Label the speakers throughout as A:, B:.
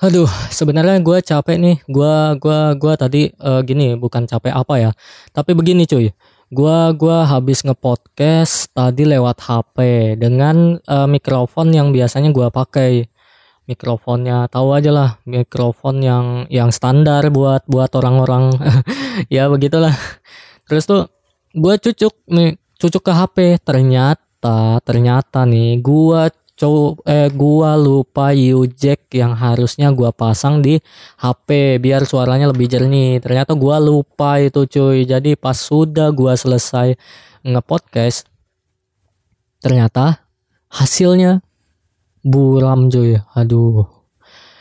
A: Aduh, sebenarnya gue capek nih. Gua gua gua tadi eh, gini, bukan capek apa ya. Tapi begini cuy. Gua gua habis ngepodcast tadi lewat HP dengan eh, mikrofon yang biasanya gua pakai. Mikrofonnya tahu aja lah, mikrofon yang yang standar buat buat orang-orang ya begitulah. Terus tuh gua cucuk nih, cucuk ke HP. Ternyata ternyata nih gua cow eh gua lupa U-jack yang harusnya gua pasang di HP biar suaranya lebih jernih. Ternyata gua lupa itu cuy. Jadi pas sudah gua selesai ngepodcast ternyata hasilnya buram cuy. Aduh.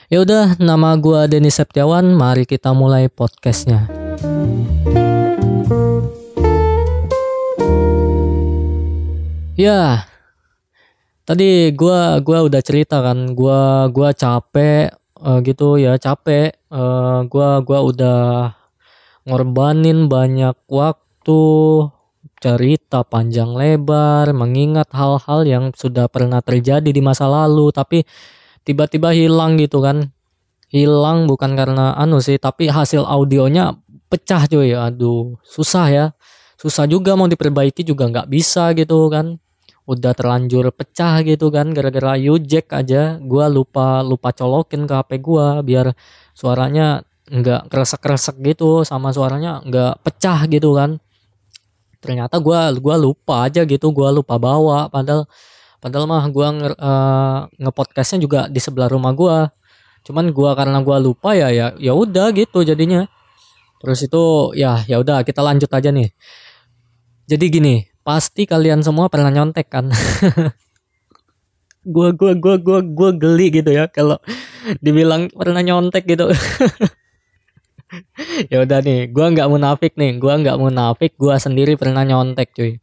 A: Ya udah, nama gua Denis Septiawan. Mari kita mulai podcastnya. Ya, tadi gua gua udah cerita kan, gua gua capek eh, gitu ya, capek. Eh, gua gua udah ngorbanin banyak waktu, cerita panjang lebar, mengingat hal-hal yang sudah pernah terjadi di masa lalu, tapi tiba-tiba hilang gitu kan. Hilang bukan karena anu sih, tapi hasil audionya pecah cuy. Aduh, susah ya. Susah juga mau diperbaiki juga nggak bisa gitu kan udah terlanjur pecah gitu kan gara-gara U-jack aja. Gua lupa lupa colokin ke HP gua biar suaranya nggak kresek-kresek gitu sama suaranya nggak pecah gitu kan. Ternyata gua gua lupa aja gitu gua lupa bawa. Padahal padahal mah gua nge, uh, ngepodcastnya juga di sebelah rumah gua. Cuman gua karena gua lupa ya ya ya udah gitu jadinya. Terus itu ya ya udah kita lanjut aja nih. Jadi gini pasti kalian semua pernah nyontek kan? Gua gua gua gua gua geli gitu ya kalau dibilang pernah nyontek gitu. Ya udah nih gua nggak munafik nih gua nggak munafik gua sendiri pernah nyontek cuy.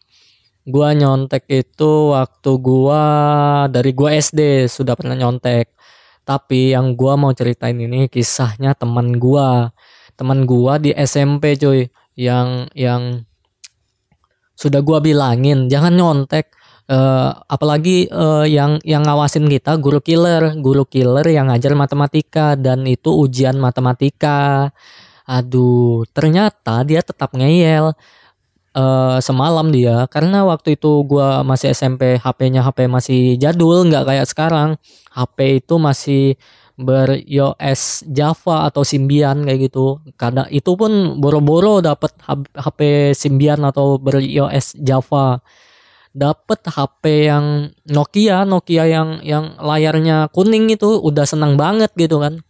A: Gua nyontek itu waktu gua dari gua SD sudah pernah nyontek. Tapi yang gua mau ceritain ini kisahnya teman gua. Teman gua di SMP cuy yang yang sudah gua bilangin jangan nyontek uh, apalagi uh, yang yang ngawasin kita guru killer guru killer yang ngajar matematika dan itu ujian matematika. Aduh ternyata dia tetap ngeyel uh, semalam dia karena waktu itu gua masih SMP HP-nya HP masih jadul nggak kayak sekarang. HP itu masih ber iOS Java atau Symbian kayak gitu. Kadang itu pun boro-boro dapat HP Symbian atau ber iOS Java. Dapat HP yang Nokia, Nokia yang yang layarnya kuning itu udah senang banget gitu kan.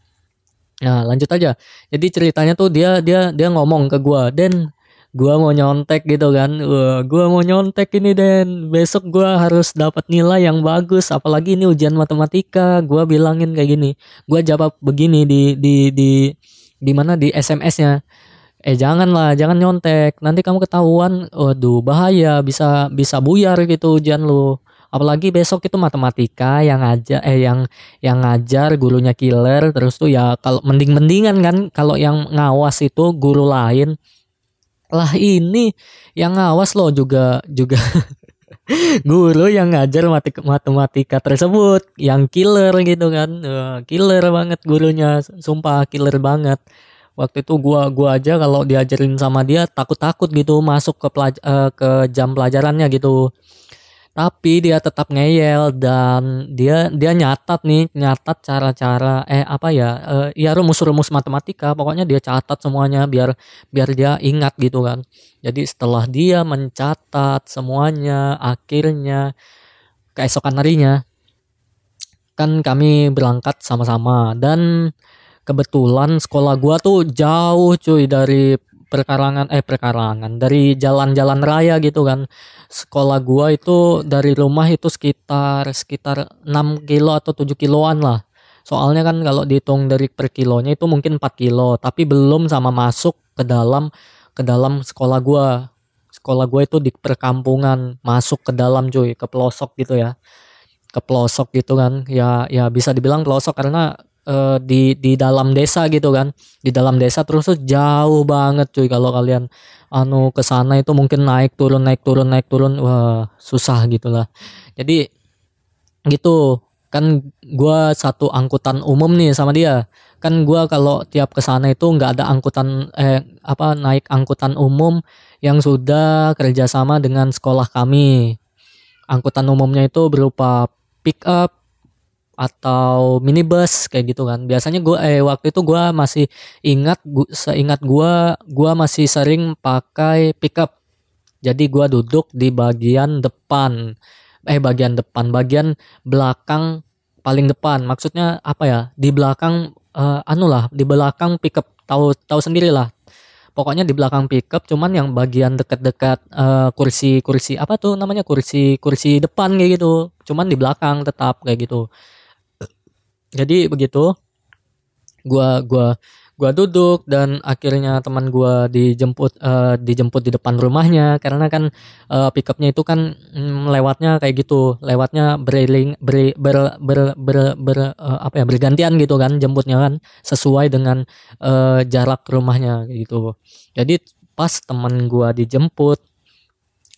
A: Nah, lanjut aja. Jadi ceritanya tuh dia dia dia ngomong ke gua, "Den, gua mau nyontek gitu kan. Wah, gua mau nyontek ini dan besok gua harus dapat nilai yang bagus. Apalagi ini ujian matematika. Gua bilangin kayak gini. Gua jawab begini di di di di mana? Di SMS-nya eh jangan lah jangan nyontek. Nanti kamu ketahuan. Waduh bahaya. Bisa bisa buyar gitu ujian lu. Apalagi besok itu matematika yang aja eh yang yang ngajar gurunya killer. Terus tuh ya kalau mending mendingan kan kalau yang ngawas itu guru lain lah ini yang ngawas loh juga juga guru yang ngajar matematika tersebut. Yang killer gitu kan. Killer banget gurunya. Sumpah killer banget. Waktu itu gua gua aja kalau diajarin sama dia takut-takut gitu masuk ke pelaj uh, ke jam pelajarannya gitu tapi dia tetap ngeyel dan dia dia nyatat nih nyatat cara-cara eh apa ya eh, ya rumus-rumus matematika. Pokoknya dia catat semuanya biar biar dia ingat gitu kan. Jadi setelah dia mencatat semuanya akhirnya keesokan harinya kan kami berangkat sama-sama. Dan kebetulan sekolah gua tuh jauh cuy dari perkarangan eh perkarangan dari jalan-jalan raya gitu kan. Sekolah gua itu dari rumah itu sekitar sekitar 6 kilo atau 7 kiloan lah. Soalnya kan kalau dihitung dari per kilonya itu mungkin 4 kilo tapi belum sama masuk ke dalam ke dalam sekolah gua. Sekolah gua itu di perkampungan masuk ke dalam cuy ke pelosok gitu ya. Ke pelosok gitu kan. Ya ya bisa dibilang pelosok karena uh, di di dalam desa gitu kan. Di dalam desa terus tuh jauh banget cuy kalau kalian anu ke sana itu mungkin naik turun naik turun naik turun wah susah gitulah jadi gitu. Kan gua satu angkutan umum nih sama dia. Kan gua kalau tiap ke sana itu nggak ada angkutan eh apa naik angkutan umum yang sudah kerjasama dengan sekolah kami. Angkutan umumnya itu berupa pick up atau minibus kayak gitu kan. Biasanya gua eh waktu itu gua masih ingat gua, seingat gua gua masih sering pakai pick up jadi gua duduk di bagian depan eh bagian depan bagian belakang paling depan. Maksudnya apa ya? Di belakang uh, anu lah di belakang pickup. Tahu tahu sendiri lah pokoknya di belakang pickup cuman yang bagian dekat-dekat uh, kursi kursi apa tuh namanya? Kursi kursi depan kayak gitu. Cuman di belakang tetap kayak gitu jadi begitu gua gua gua duduk dan akhirnya teman gua dijemput uh, dijemput di depan rumahnya. Karena kan uh, pickupnya itu kan mm, lewatnya kayak gitu. Lewatnya beriling ber, ber, ber, ber, ber uh, apa ya bergantian gitu kan jemputnya kan sesuai dengan uh, jarak rumahnya gitu. Jadi pas teman gua dijemput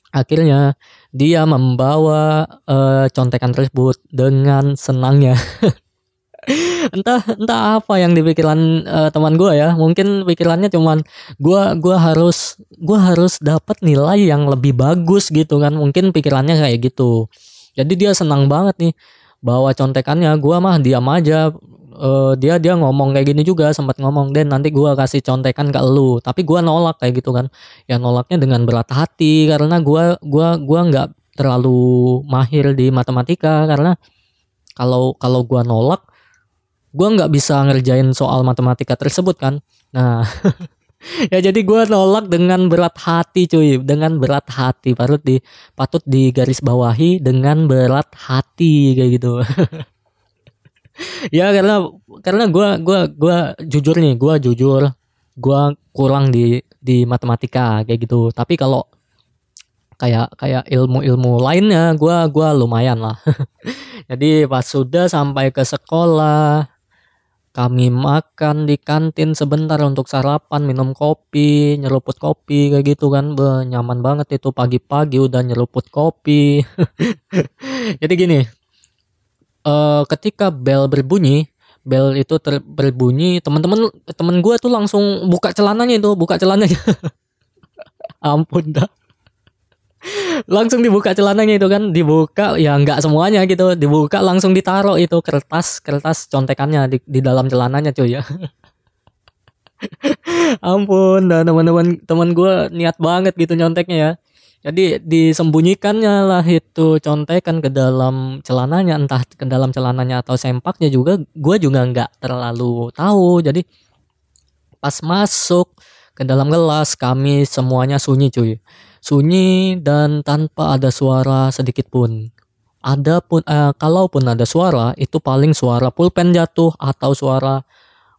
A: akhirnya dia membawa uh, contekan tersebut dengan senangnya entah entah apa yang dipikiran uh, teman gue ya. Mungkin pikirannya cuman gue gua harus gue harus dapat nilai yang lebih bagus gitu kan. Mungkin pikirannya kayak gitu. Jadi dia senang banget nih bawa contekannya. Gue mah diam aja. Uh, dia dia ngomong kayak gini juga sempat ngomong dan nanti gue kasih contekan ke lu. Tapi gue nolak kayak gitu kan. Ya nolaknya dengan berat hati karena gue gua gua nggak terlalu mahir di matematika. Karena kalau kalau gue nolak gue nggak bisa ngerjain soal matematika tersebut kan? Nah ya jadi gue nolak dengan berat hati cuy. Dengan berat hati. Patut di patut di garis bawahi dengan berat hati kayak gitu. Ya karena karena gue gua gua jujur nih gue jujur gue kurang di di matematika kayak gitu. Tapi kalau kayak kayak ilmu-ilmu lainnya gue gua lumayan lah. Jadi pas sudah sampai ke sekolah kami makan di kantin sebentar untuk sarapan, minum kopi, nyeruput kopi kayak gitu kan. Be, nyaman banget itu pagi-pagi udah nyeruput kopi. Jadi gini, uh, ketika bel berbunyi, bel itu ter berbunyi, teman-teman teman gue tuh langsung buka celananya itu, buka celananya. Ampun dah langsung dibuka celananya itu kan dibuka ya nggak semuanya gitu. Dibuka langsung ditaruh itu kertas kertas contekannya di, di dalam celananya cuy ya. Ampun dan teman-teman teman gue niat banget gitu nyonteknya ya. Jadi disembunyikannya lah itu contekan ke dalam celananya entah ke dalam celananya atau sempaknya juga gue juga nggak terlalu tahu. Jadi pas masuk ke dalam kelas kami semuanya sunyi cuy sunyi dan tanpa ada suara sedikit pun. Ada pun, eh, kalaupun ada suara, itu paling suara pulpen jatuh atau suara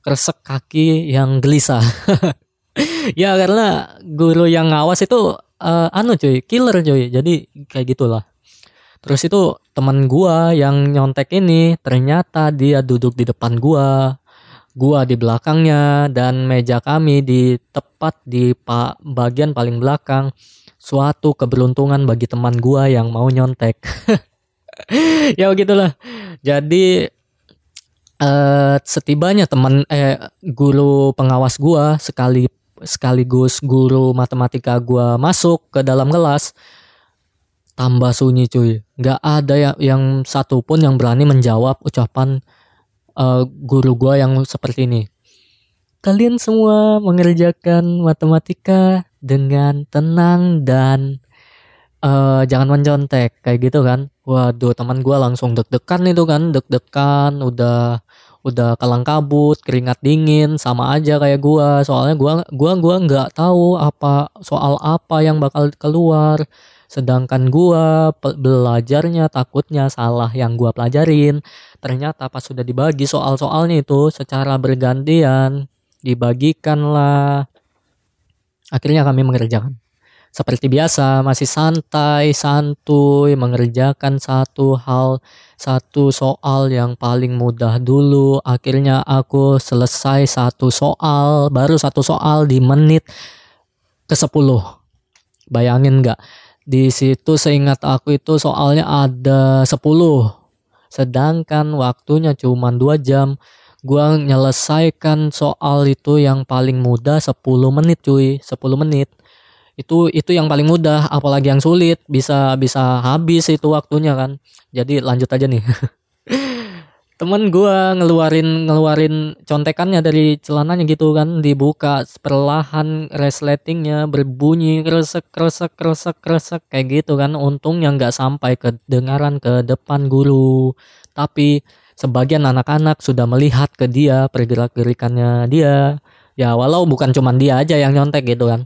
A: kresek kaki yang gelisah. ya karena guru yang ngawas itu uh, anu cuy, killer cuy. Jadi kayak gitulah. Terus itu teman gua yang nyontek ini ternyata dia duduk di depan gua gua di belakangnya dan meja kami di tepat di pak bagian paling belakang suatu keberuntungan bagi teman gua yang mau nyontek. ya begitulah. Jadi uh, setibanya teman eh guru pengawas gua sekali sekaligus guru matematika gua masuk ke dalam kelas tambah sunyi cuy. Gak ada yang yang satu pun yang berani menjawab ucapan uh, guru gua yang seperti ini. Kalian semua mengerjakan matematika dengan tenang dan uh, jangan mencontek kayak gitu kan? Waduh teman gue langsung deg-degan itu kan deg-degan udah udah kalang kabut keringat dingin sama aja kayak gue soalnya gue gua gua nggak tahu apa soal apa yang bakal keluar. Sedangkan gue belajarnya takutnya salah yang gue pelajarin. Ternyata pas sudah dibagi soal-soalnya itu secara bergantian dibagikan lah Akhirnya kami mengerjakan. Seperti biasa, masih santai, santuy, mengerjakan satu hal, satu soal yang paling mudah dulu. Akhirnya aku selesai satu soal, baru satu soal di menit ke 10. Bayangin nggak? Di situ seingat aku itu soalnya ada 10. sedangkan waktunya cuma 2 jam gua menyelesaikan soal itu yang paling mudah 10 menit cuy. 10 menit. Itu itu yang paling mudah apalagi yang sulit. Bisa bisa habis itu waktunya kan. Jadi lanjut aja nih. Temen gua ngeluarin ngeluarin contekannya dari celananya gitu kan. Dibuka perlahan resletingnya berbunyi kresek kresek kresek kresek. Kayak gitu kan. Untungnya nggak sampai kedengaran ke depan guru. Tapi sebagian anak-anak sudah melihat ke dia pergerak gerikannya dia. Ya walau bukan cuman dia aja yang nyontek gitu kan.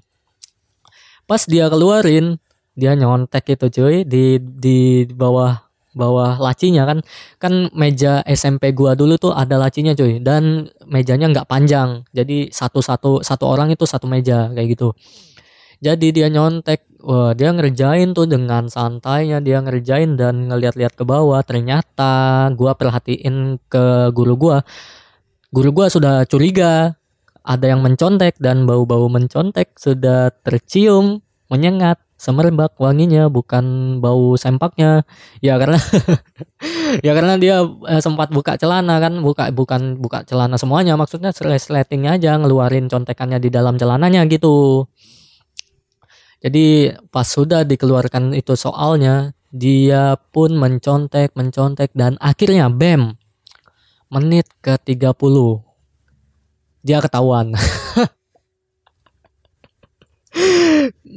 A: Pas dia keluarin dia nyontek itu cuy di di bawah bawah lacinya kan. Kan meja SMP gua dulu tuh ada lacinya cuy dan mejanya nggak panjang. Jadi satu satu satu orang itu satu meja kayak gitu. Jadi dia nyontek wah dia ngerjain tuh dengan santainya dia ngerjain dan ngeliat-liat ke bawah. Ternyata gua perhatiin ke guru gua. Guru gua sudah curiga ada yang mencontek dan bau-bau mencontek sudah tercium menyengat semerbak wanginya bukan bau sempaknya. Ya karena ya karena dia eh, sempat buka celana kan buka bukan buka celana semuanya maksudnya resletingnya aja ngeluarin contekannya di dalam celananya gitu jadi pas sudah dikeluarkan itu soalnya dia pun mencontek mencontek dan akhirnya bam menit ke 30 dia ketahuan.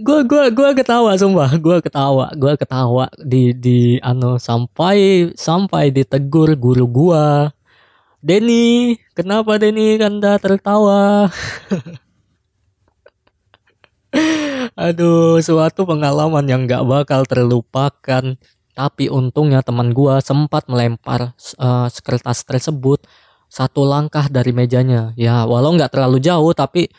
A: Gua gua gua ketawa sumpah. Gua ketawa gua ketawa di di anu sampai sampai ditegur guru gua. Denny kenapa Denny kanda tertawa aduh suatu pengalaman yang nggak bakal terlupakan. Tapi untungnya teman gua sempat melempar uh, kertas tersebut satu langkah dari mejanya. Ya walau nggak terlalu jauh tapi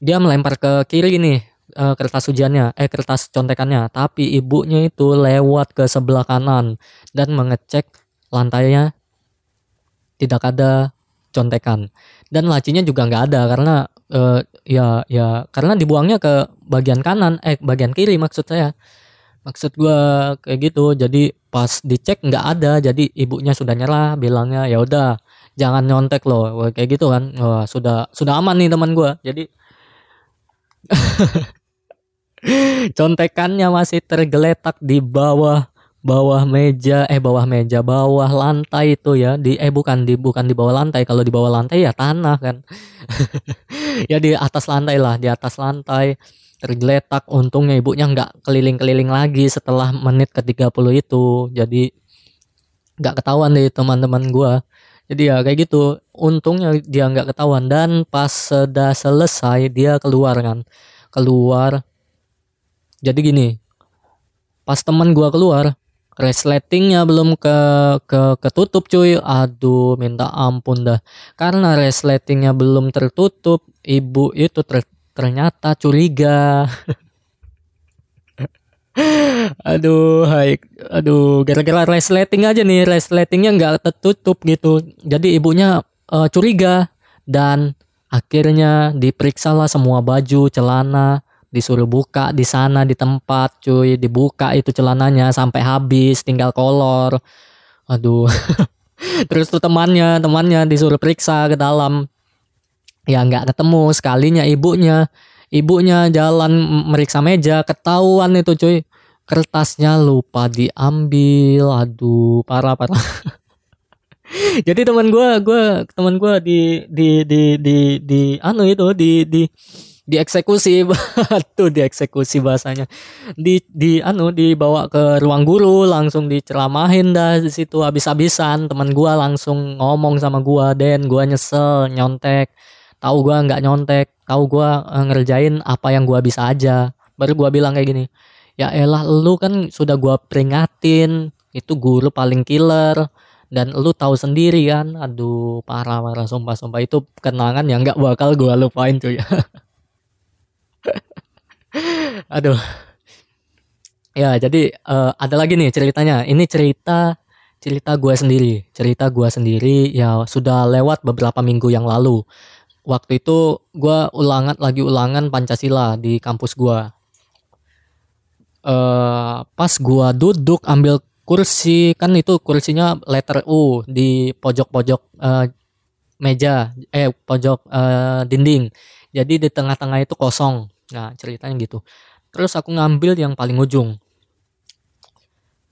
A: dia melempar ke kiri nih uh, kertas ujiannya, eh kertas contekannya, tapi ibunya itu lewat ke sebelah kanan dan mengecek lantainya. Tidak ada contekan. Dan lacinya juga nggak ada karena uh, ya ya karena dibuangnya ke bagian kanan eh bagian kiri maksud saya. Maksud gua kayak gitu. Jadi pas dicek nggak ada. Jadi ibunya sudah nyerah bilangnya ya udah jangan nyontek loh. Kayak gitu kan. Wah, sudah sudah aman nih teman gua. Jadi Contekannya masih tergeletak di bawah bawah meja eh bawah meja bawah lantai itu ya di eh bukan di bukan di bawah lantai. Kalau di bawah lantai ya tanah kan. Ya di atas lantai lah di atas lantai. Tergeletak untungnya ibunya nggak keliling-keliling lagi setelah menit ke 30 itu. Jadi nggak ketahuan deh teman-teman gua. Jadi ya kayak gitu untungnya dia nggak ketahuan. Dan pas sudah selesai dia keluar kan. Keluar. Jadi gini pas teman gua keluar resletingnya belum ke ke ketutup cuy. Aduh minta ampun dah. Karena resletingnya belum tertutup ibu itu ter, ternyata curiga. Aduh hai aduh gara-gara resleting aja nih resletingnya nggak tertutup gitu. Jadi ibunya uh, curiga dan akhirnya diperiksa lah semua baju celana disuruh buka di sana di tempat cuy. Dibuka itu celananya sampai habis tinggal kolor. Aduh. Terus tuh temannya temannya disuruh periksa ke dalam. Ya nggak ketemu sekalinya ibunya. Ibunya jalan meriksa meja ketahuan itu cuy. Kertasnya lupa diambil. Aduh parah parah. Jadi teman gue gue teman gue di di di di di anu itu di di dieksekusi tuh dieksekusi bahasanya. Di di anu dibawa ke ruang guru langsung diceramahin dah di situ habis-habisan. Teman gua langsung ngomong sama gua Den gua nyesel nyontek. Tahu gua nggak nyontek. Tahu gua uh, ngerjain apa yang gua bisa aja. Baru gua bilang kayak gini ya elah lu kan sudah gua peringatin. Itu guru paling killer. Dan lu tahu sendiri kan. Aduh parah parah. Sumpah sumpah. Itu kenangan yang nggak bakal gua lupain cuy Aduh. Ya, jadi uh, ada lagi nih ceritanya. Ini cerita cerita gue sendiri. Cerita gue sendiri ya sudah lewat beberapa minggu yang lalu. Waktu itu gue ulangan lagi ulangan Pancasila di kampus gue. Uh, pas gue duduk ambil kursi kan itu kursinya letter U di pojok-pojok uh, meja eh pojok uh, dinding jadi di tengah-tengah itu kosong nah ceritanya gitu. Terus aku ngambil yang paling ujung.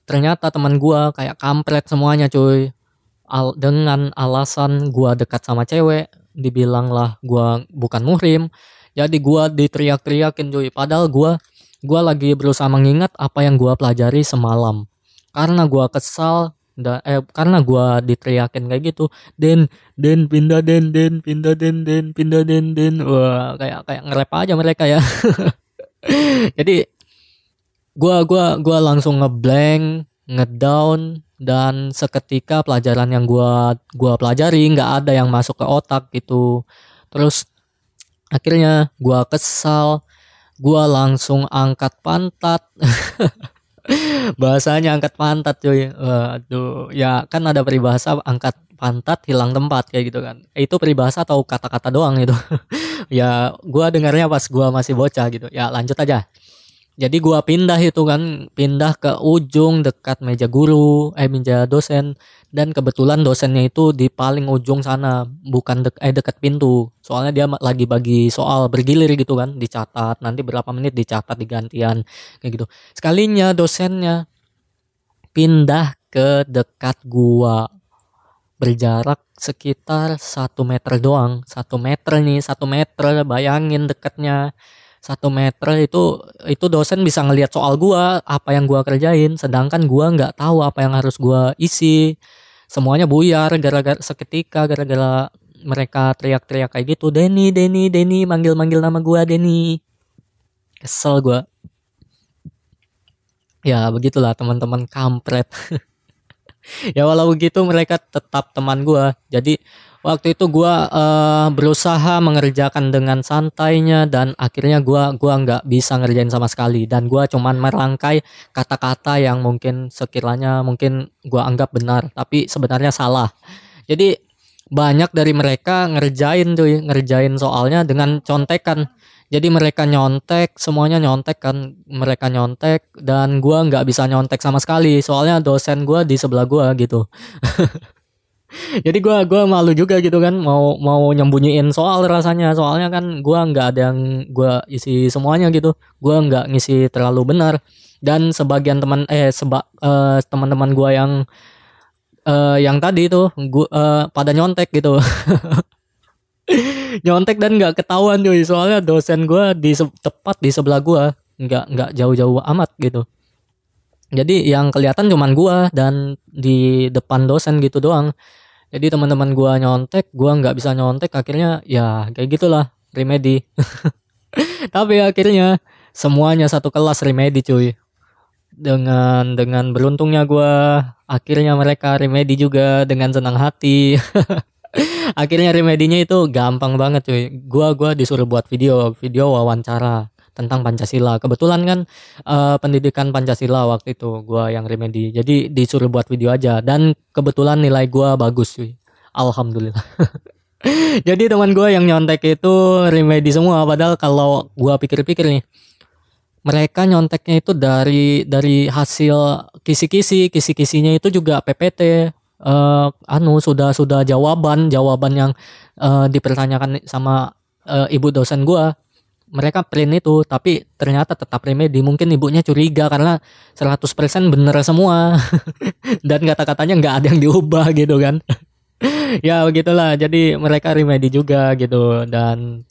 A: Ternyata teman gua kayak kampret semuanya cuy. Al dengan alasan gua dekat sama cewek dibilang lah gua bukan muhrim. Jadi gua diteriak-teriakin cuy. Padahal gua gua lagi berusaha mengingat apa yang gua pelajari semalam. Karena gua kesal da, eh karena gua diteriakin kayak gitu den den pindah den den pindah den den pindah den den. Wah kayak kayak ngerep aja mereka ya. Jadi gua gua gua langsung ngeblank ngedown dan seketika pelajaran yang gua gua pelajari nggak ada yang masuk ke otak gitu. Terus akhirnya gua kesal gua langsung angkat pantat bahasanya angkat pantat cuy. Waduh. Ya kan ada peribahasa angkat pantat hilang tempat kayak gitu kan. Itu peribahasa atau kata-kata doang itu. Ya gua dengarnya pas gua masih bocah gitu. Ya lanjut aja jadi gua pindah itu kan pindah ke ujung dekat meja guru eh meja dosen. Dan kebetulan dosennya itu di paling ujung sana bukan dek eh dekat pintu. Soalnya dia lagi bagi soal bergilir gitu kan dicatat. Nanti berapa menit dicatat digantian kayak gitu. Sekalinya dosennya pindah ke dekat gua. Berjarak sekitar satu meter doang. Satu meter nih satu meter bayangin dekatnya satu meter itu itu dosen bisa ngelihat soal gua apa yang gua kerjain. Sedangkan gua nggak tahu apa yang harus gua isi. Semuanya buyar gara-gara seketika gara-gara mereka teriak-teriak kayak gitu Denny Denny Denny manggil-manggil nama gua Denny. Kesel gua. Ya begitulah teman-teman kampret. Ya walau begitu mereka tetap teman gua. Jadi waktu itu gua uh, berusaha mengerjakan dengan santainya dan akhirnya gua gua nggak bisa ngerjain sama sekali. Dan gua cuman merangkai kata-kata yang mungkin sekiranya mungkin gua anggap benar tapi sebenarnya salah. Jadi banyak dari mereka ngerjain tuh ngerjain soalnya dengan contekan jadi mereka nyontek semuanya nyontek kan. Mereka nyontek dan gua nggak bisa nyontek sama sekali. Soalnya dosen gua di sebelah gua gitu jadi gue gua malu juga gitu kan mau mau nyembunyiin soal rasanya. Soalnya kan gue nggak ada yang gue isi semuanya gitu. Gue nggak ngisi terlalu benar. Dan sebagian teman eh seba uh, teman-teman gue yang uh, yang tadi itu gua uh, pada nyontek gitu. Nyontek dan nggak ketahuan cuy. Soalnya dosen gue di tepat di sebelah gue nggak nggak jauh-jauh amat gitu jadi yang kelihatan cuman gua dan di depan dosen gitu doang. Jadi teman-teman gua nyontek gua nggak bisa nyontek akhirnya ya kayak gitulah remedi. Tapi akhirnya semuanya satu kelas remedi cuy. Dengan dengan beruntungnya gua akhirnya mereka remedi juga dengan senang hati. Akhirnya remedinya itu gampang banget cuy. Gua gua disuruh buat video video wawancara tentang Pancasila. Kebetulan kan uh, pendidikan Pancasila waktu itu gua yang remedi. Jadi disuruh buat video aja dan kebetulan nilai gua bagus cuy. Alhamdulillah. Jadi teman gua yang nyontek itu remedi semua padahal kalau gua pikir-pikir nih mereka nyonteknya itu dari dari hasil kisi-kisi, kisi-kisinya itu juga PPT. Uh, eh, anu sudah sudah jawaban jawaban yang uh, dipertanyakan sama uh, ibu dosen gua mereka print itu tapi ternyata tetap remedi mungkin ibunya curiga karena 100% bener semua. Dan kata-katanya nggak ada yang diubah gitu kan. Ya begitulah. Jadi mereka remedi juga gitu. Dan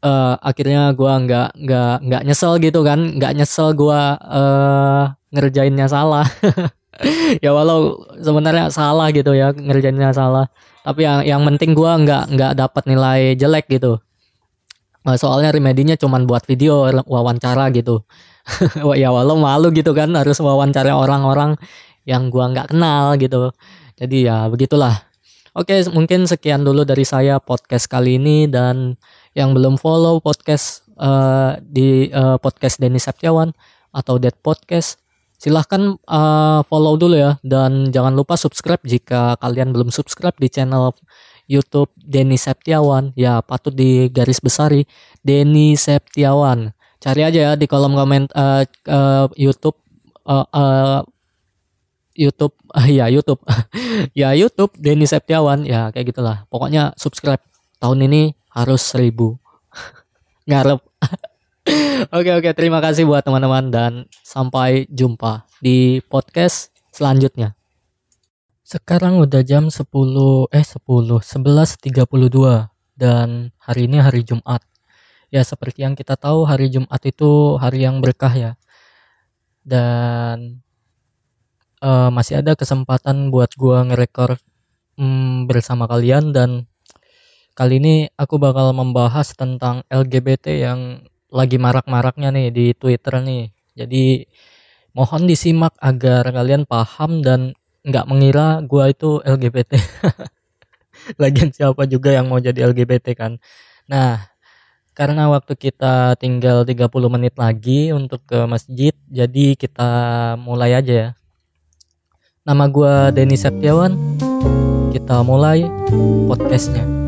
A: uh, akhirnya gua nggak nggak nggak nyesel gitu kan. Nggak nyesel gua uh, ngerjainnya salah. Ya walau sebenarnya salah gitu ya ngerjainnya salah. Tapi yang yang penting gua nggak nggak dapat nilai jelek gitu soalnya remedinya cuman buat video wawancara gitu. Ya walau malu gitu kan harus wawancara orang-orang yang gua nggak kenal gitu. Jadi ya begitulah. Oke mungkin sekian dulu dari saya podcast kali ini dan yang belum follow podcast uh, di uh, podcast Denny Septiawan atau Dead Podcast silahkan uh, follow dulu ya. Dan jangan lupa subscribe jika kalian belum subscribe di channel YouTube Denny Septiawan. Ya patut digaris besari Denny Septiawan. Cari aja ya di kolom komen uh, uh, YouTube uh, uh, YouTube ah, ya YouTube. Ya YouTube Denny Septiawan. Ya kayak gitulah. Pokoknya subscribe. Tahun ini harus seribu. Ngarep. Oke oke. Terima kasih buat teman-teman dan sampai jumpa di podcast selanjutnya sekarang udah jam 10 eh 10 11.32 dan hari ini hari Jumat. Ya seperti yang kita tahu hari Jumat itu hari yang berkah ya. Dan uh, masih ada kesempatan buat gua ngerekor um, bersama kalian dan kali ini aku bakal membahas tentang LGBT yang lagi marak-maraknya nih di Twitter nih. Jadi mohon disimak agar kalian paham dan nggak mengira gua itu LGBT lagian siapa juga yang mau jadi LGBT kan nah karena waktu kita tinggal 30 menit lagi untuk ke masjid, jadi kita mulai aja ya. Nama gue Denny Septiawan, kita mulai podcastnya.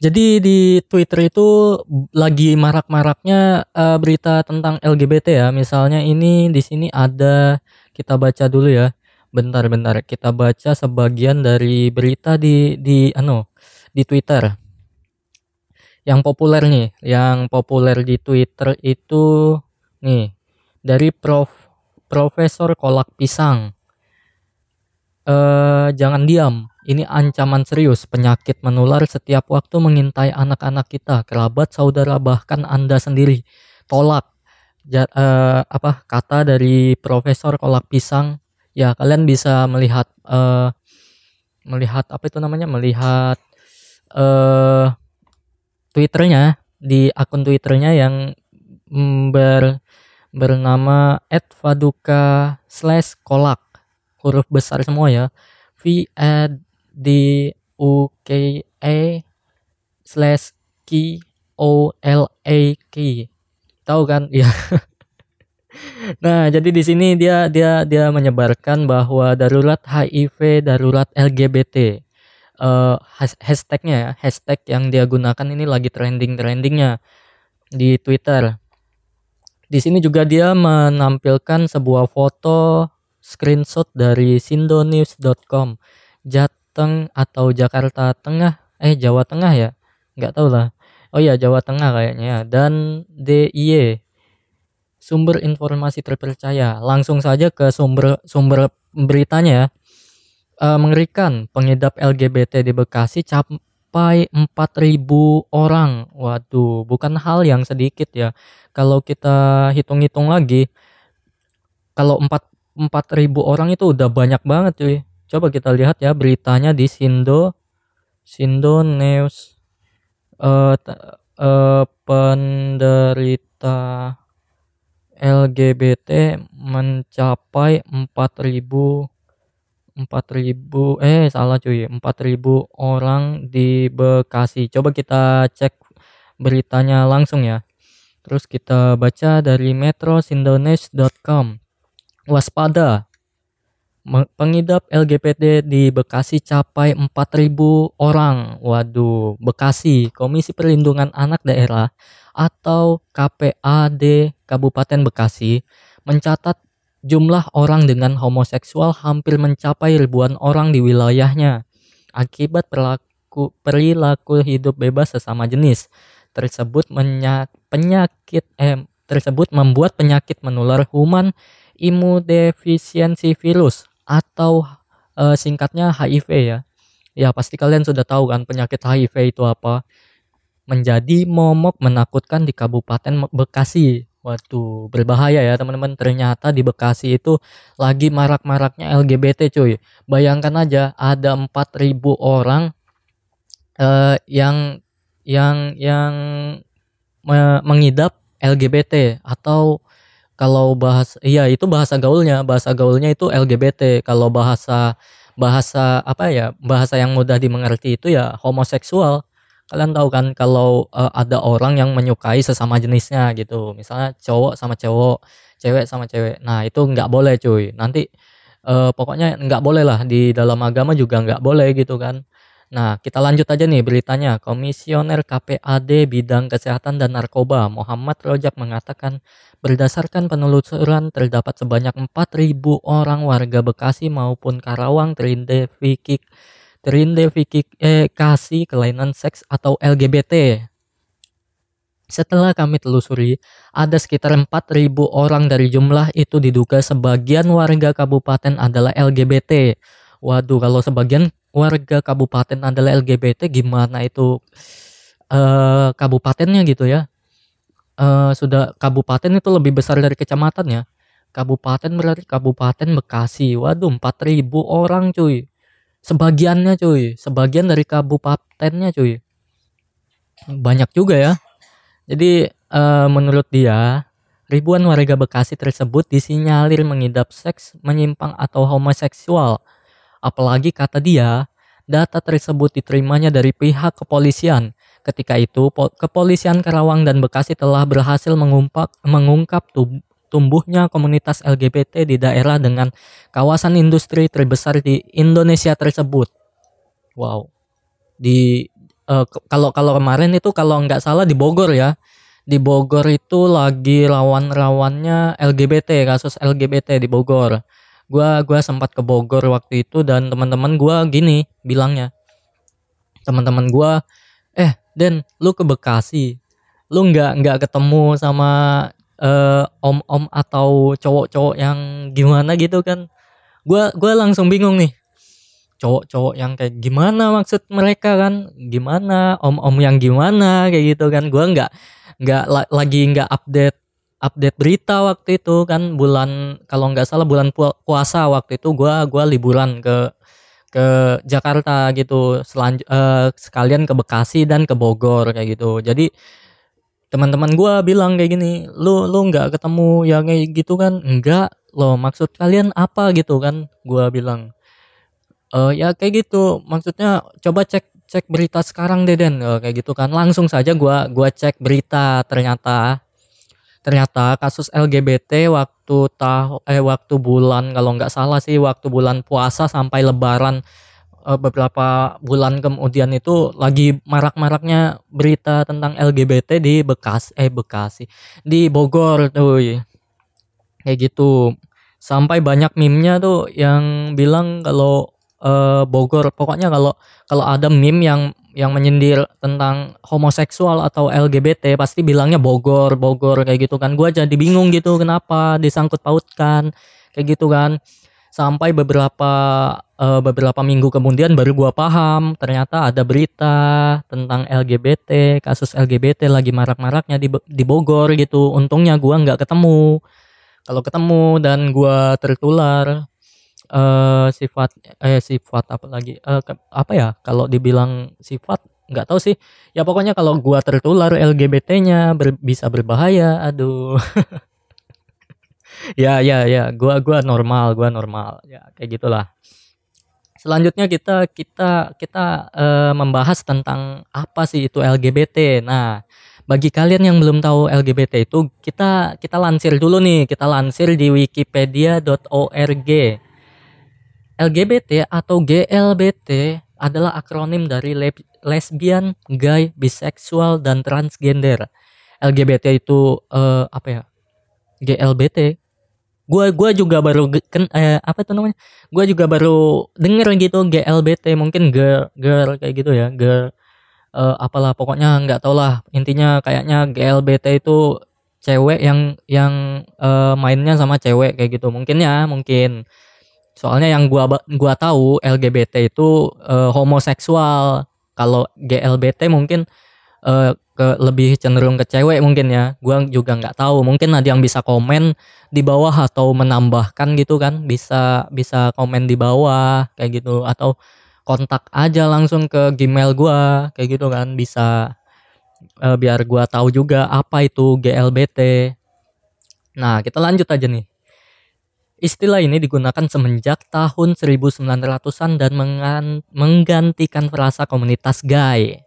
A: Jadi di Twitter itu lagi marak-maraknya uh, berita tentang LGBT ya. Misalnya ini di sini ada kita baca dulu ya. Bentar-bentar kita baca sebagian dari berita di di ano di Twitter. Yang populer nih yang populer di Twitter itu nih dari Prof Profesor Kolak Pisang. Eh jangan diam ini ancaman serius penyakit menular setiap waktu mengintai anak-anak kita kerabat saudara bahkan anda sendiri. Tolak ja, eh, apa kata dari Profesor Kolak Pisang. Ya kalian bisa melihat uh, melihat apa itu namanya? Melihat uh, twitternya di akun twitternya yang ber bernama @faduka slash kolak. Huruf besar semua ya. V d u k e slash k o l a k tahu kan ya Nah, jadi di sini dia dia dia menyebarkan bahwa darurat HIV, darurat LGBT. Uh, hashtagnya ya, hashtag yang dia gunakan ini lagi trending trendingnya di Twitter. Di sini juga dia menampilkan sebuah foto screenshot dari sindonews.com Jateng atau Jakarta Tengah, eh Jawa Tengah ya, nggak tahu lah. Oh iya Jawa Tengah kayaknya dan DIY sumber informasi terpercaya. Langsung saja ke sumber sumber beritanya ya. E, mengerikan, pengidap LGBT di Bekasi capai 4000 orang. Waduh, bukan hal yang sedikit ya. Kalau kita hitung-hitung lagi kalau 4 4000 orang itu udah banyak banget cuy. Coba kita lihat ya beritanya di Sindo Sindo News. Uh, uh, penderita LGBT mencapai 4000 4000 eh salah cuy 4000 orang di Bekasi. Coba kita cek beritanya langsung ya. Terus kita baca dari metrosindonesia.com waspada pengidap LGBT di Bekasi capai 4000 orang. Waduh Bekasi Komisi Perlindungan Anak Daerah atau KPAD Kabupaten Bekasi mencatat jumlah orang dengan homoseksual hampir mencapai ribuan orang di wilayahnya akibat perilaku, perilaku hidup bebas sesama jenis tersebut menyak, penyakit eh, tersebut membuat penyakit menular human imunodefisiensi virus atau eh, singkatnya HIV ya. Ya pasti kalian sudah tahu kan penyakit HIV itu apa menjadi momok menakutkan di Kabupaten Bekasi. Waduh, berbahaya ya teman-teman. Ternyata di Bekasi itu lagi marak-maraknya LGBT cuy. Bayangkan aja ada 4000 orang uh, yang yang yang me mengidap LGBT atau kalau bahas iya itu bahasa gaulnya, bahasa gaulnya itu LGBT. Kalau bahasa bahasa apa ya? Bahasa yang mudah dimengerti itu ya homoseksual. Kalian tahu kan kalau uh, ada orang yang menyukai sesama jenisnya gitu. Misalnya cowok sama cowok cewek sama cewek. Nah itu nggak boleh cuy. Nanti uh, pokoknya nggak boleh lah. Di dalam agama juga nggak boleh gitu kan Nah, kita lanjut aja nih beritanya. Komisioner KPAD Bidang Kesehatan dan Narkoba Muhammad Rojak mengatakan berdasarkan penelusuran terdapat sebanyak 4.000 orang warga Bekasi maupun Karawang terindikasi terindentifikasi kelainan seks atau LGBT. Setelah kami telusuri, ada sekitar 4.000 orang dari jumlah itu diduga sebagian warga kabupaten adalah LGBT. Waduh, kalau sebagian warga kabupaten adalah LGBT gimana itu uh, kabupatennya gitu ya. Uh, sudah kabupaten itu lebih besar dari kecamatan ya. Kabupaten berarti kabupaten Bekasi. Waduh 4000 orang cuy. Sebagiannya cuy. Sebagian dari kabupatennya cuy. Banyak juga ya. Jadi uh, menurut dia ribuan warga Bekasi tersebut disinyalir mengidap seks menyimpang atau homoseksual Apalagi kata dia, data tersebut diterimanya dari pihak kepolisian. Ketika itu, kepolisian Karawang dan Bekasi telah berhasil mengungkap, mengungkap tumbuhnya komunitas LGBT di daerah dengan kawasan industri terbesar di Indonesia tersebut. Wow. Di uh, kalau kalau kemarin itu kalau nggak salah di Bogor ya. Di Bogor itu lagi rawan-rawannya LGBT, kasus LGBT di Bogor gua gua sempat ke Bogor waktu itu dan teman-teman gua gini bilangnya. Teman-teman gua eh Den lu ke Bekasi. Lu nggak nggak ketemu sama uh, om-om atau cowok-cowok yang gimana gitu kan? Gua gua langsung bingung nih. Cowok-cowok yang kayak gimana maksud mereka kan? Gimana? Om-om yang gimana? Kayak gitu kan. Gua nggak nggak lagi nggak update update berita waktu itu kan bulan kalau nggak salah bulan puasa waktu itu gua gua liburan ke ke Jakarta gitu. Selanjut uh, sekalian ke Bekasi dan ke Bogor kayak gitu. Jadi teman-teman gua bilang kayak gini lu lu nggak ketemu yang kayak gitu kan? Enggak lo maksud kalian apa? gitu kan gua bilang. Uh, ya kayak gitu maksudnya coba cek cek berita sekarang deh Den. Uh, kayak gitu kan. Langsung saja gua gua cek berita ternyata ternyata kasus LGBT waktu tahu eh waktu bulan kalau nggak salah sih waktu bulan puasa sampai lebaran eh, beberapa bulan kemudian itu lagi marak-maraknya berita tentang LGBT di Bekasi eh Bekasi di Bogor tuh kayak gitu. Sampai banyak meme-nya tuh yang bilang kalau eh, Bogor pokoknya kalau kalau ada meme yang yang menyindir tentang homoseksual atau LGBT pasti bilangnya Bogor, Bogor kayak gitu kan. Gua jadi bingung gitu kenapa disangkut pautkan kayak gitu kan. Sampai beberapa uh, beberapa minggu kemudian baru gua paham ternyata ada berita tentang LGBT, kasus LGBT lagi marak-maraknya di di Bogor gitu. Untungnya gua nggak ketemu. Kalau ketemu dan gua tertular uh, sifat eh sifat apa lagi? Uh, ke, apa ya? Kalau dibilang sifat nggak tahu sih. Ya pokoknya kalau gua tertular LGBT-nya ber, bisa berbahaya. Aduh. Ya ya ya. Gua gua normal gua normal. Ya kayak gitulah. Selanjutnya kita kita kita uh, membahas tentang apa sih itu LGBT nah bagi kalian yang belum tahu LGBT itu kita kita lansir dulu nih. Kita lansir di wikipedia.org LGBT atau GLBT adalah akronim dari lesbian, gay, bisexual, dan transgender. LGBT itu uh, apa ya? GLBT. Gua gua juga baru ken, eh, apa itu namanya? Gua juga baru denger gitu GLBT mungkin girl girl kayak gitu ya, girl uh, apalah pokoknya nggak tau lah. Intinya kayaknya GLBT itu cewek yang yang uh, mainnya sama cewek kayak gitu. Mungkin ya, mungkin Soalnya yang gua gua tahu LGBT itu uh, homoseksual. Kalau GLBT mungkin uh, ke lebih cenderung ke cewek mungkin ya. Gua juga nggak tahu. Mungkin ada yang bisa komen di bawah atau menambahkan gitu kan. Bisa bisa komen di bawah kayak gitu atau kontak aja langsung ke Gmail gua kayak gitu kan bisa uh, biar gua tahu juga apa itu GLBT. Nah, kita lanjut aja nih. Istilah ini digunakan semenjak tahun 1900-an dan menggantikan frasa komunitas gay.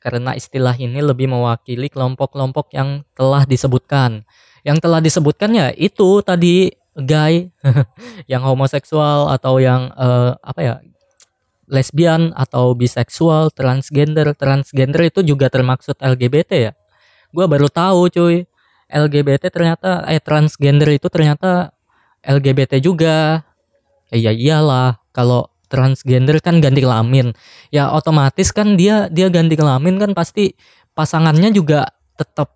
A: Karena istilah ini lebih mewakili kelompok-kelompok yang telah disebutkan. Yang telah disebutkan ya itu tadi gay, yang homoseksual atau yang uh, apa ya lesbian atau biseksual, transgender, transgender itu juga termaksud LGBT ya. Gua baru tahu cuy. LGBT ternyata eh transgender itu ternyata LGBT juga. Ya, ya iyalah kalau transgender kan ganti kelamin. Ya otomatis kan dia dia ganti kelamin kan pasti pasangannya juga tetap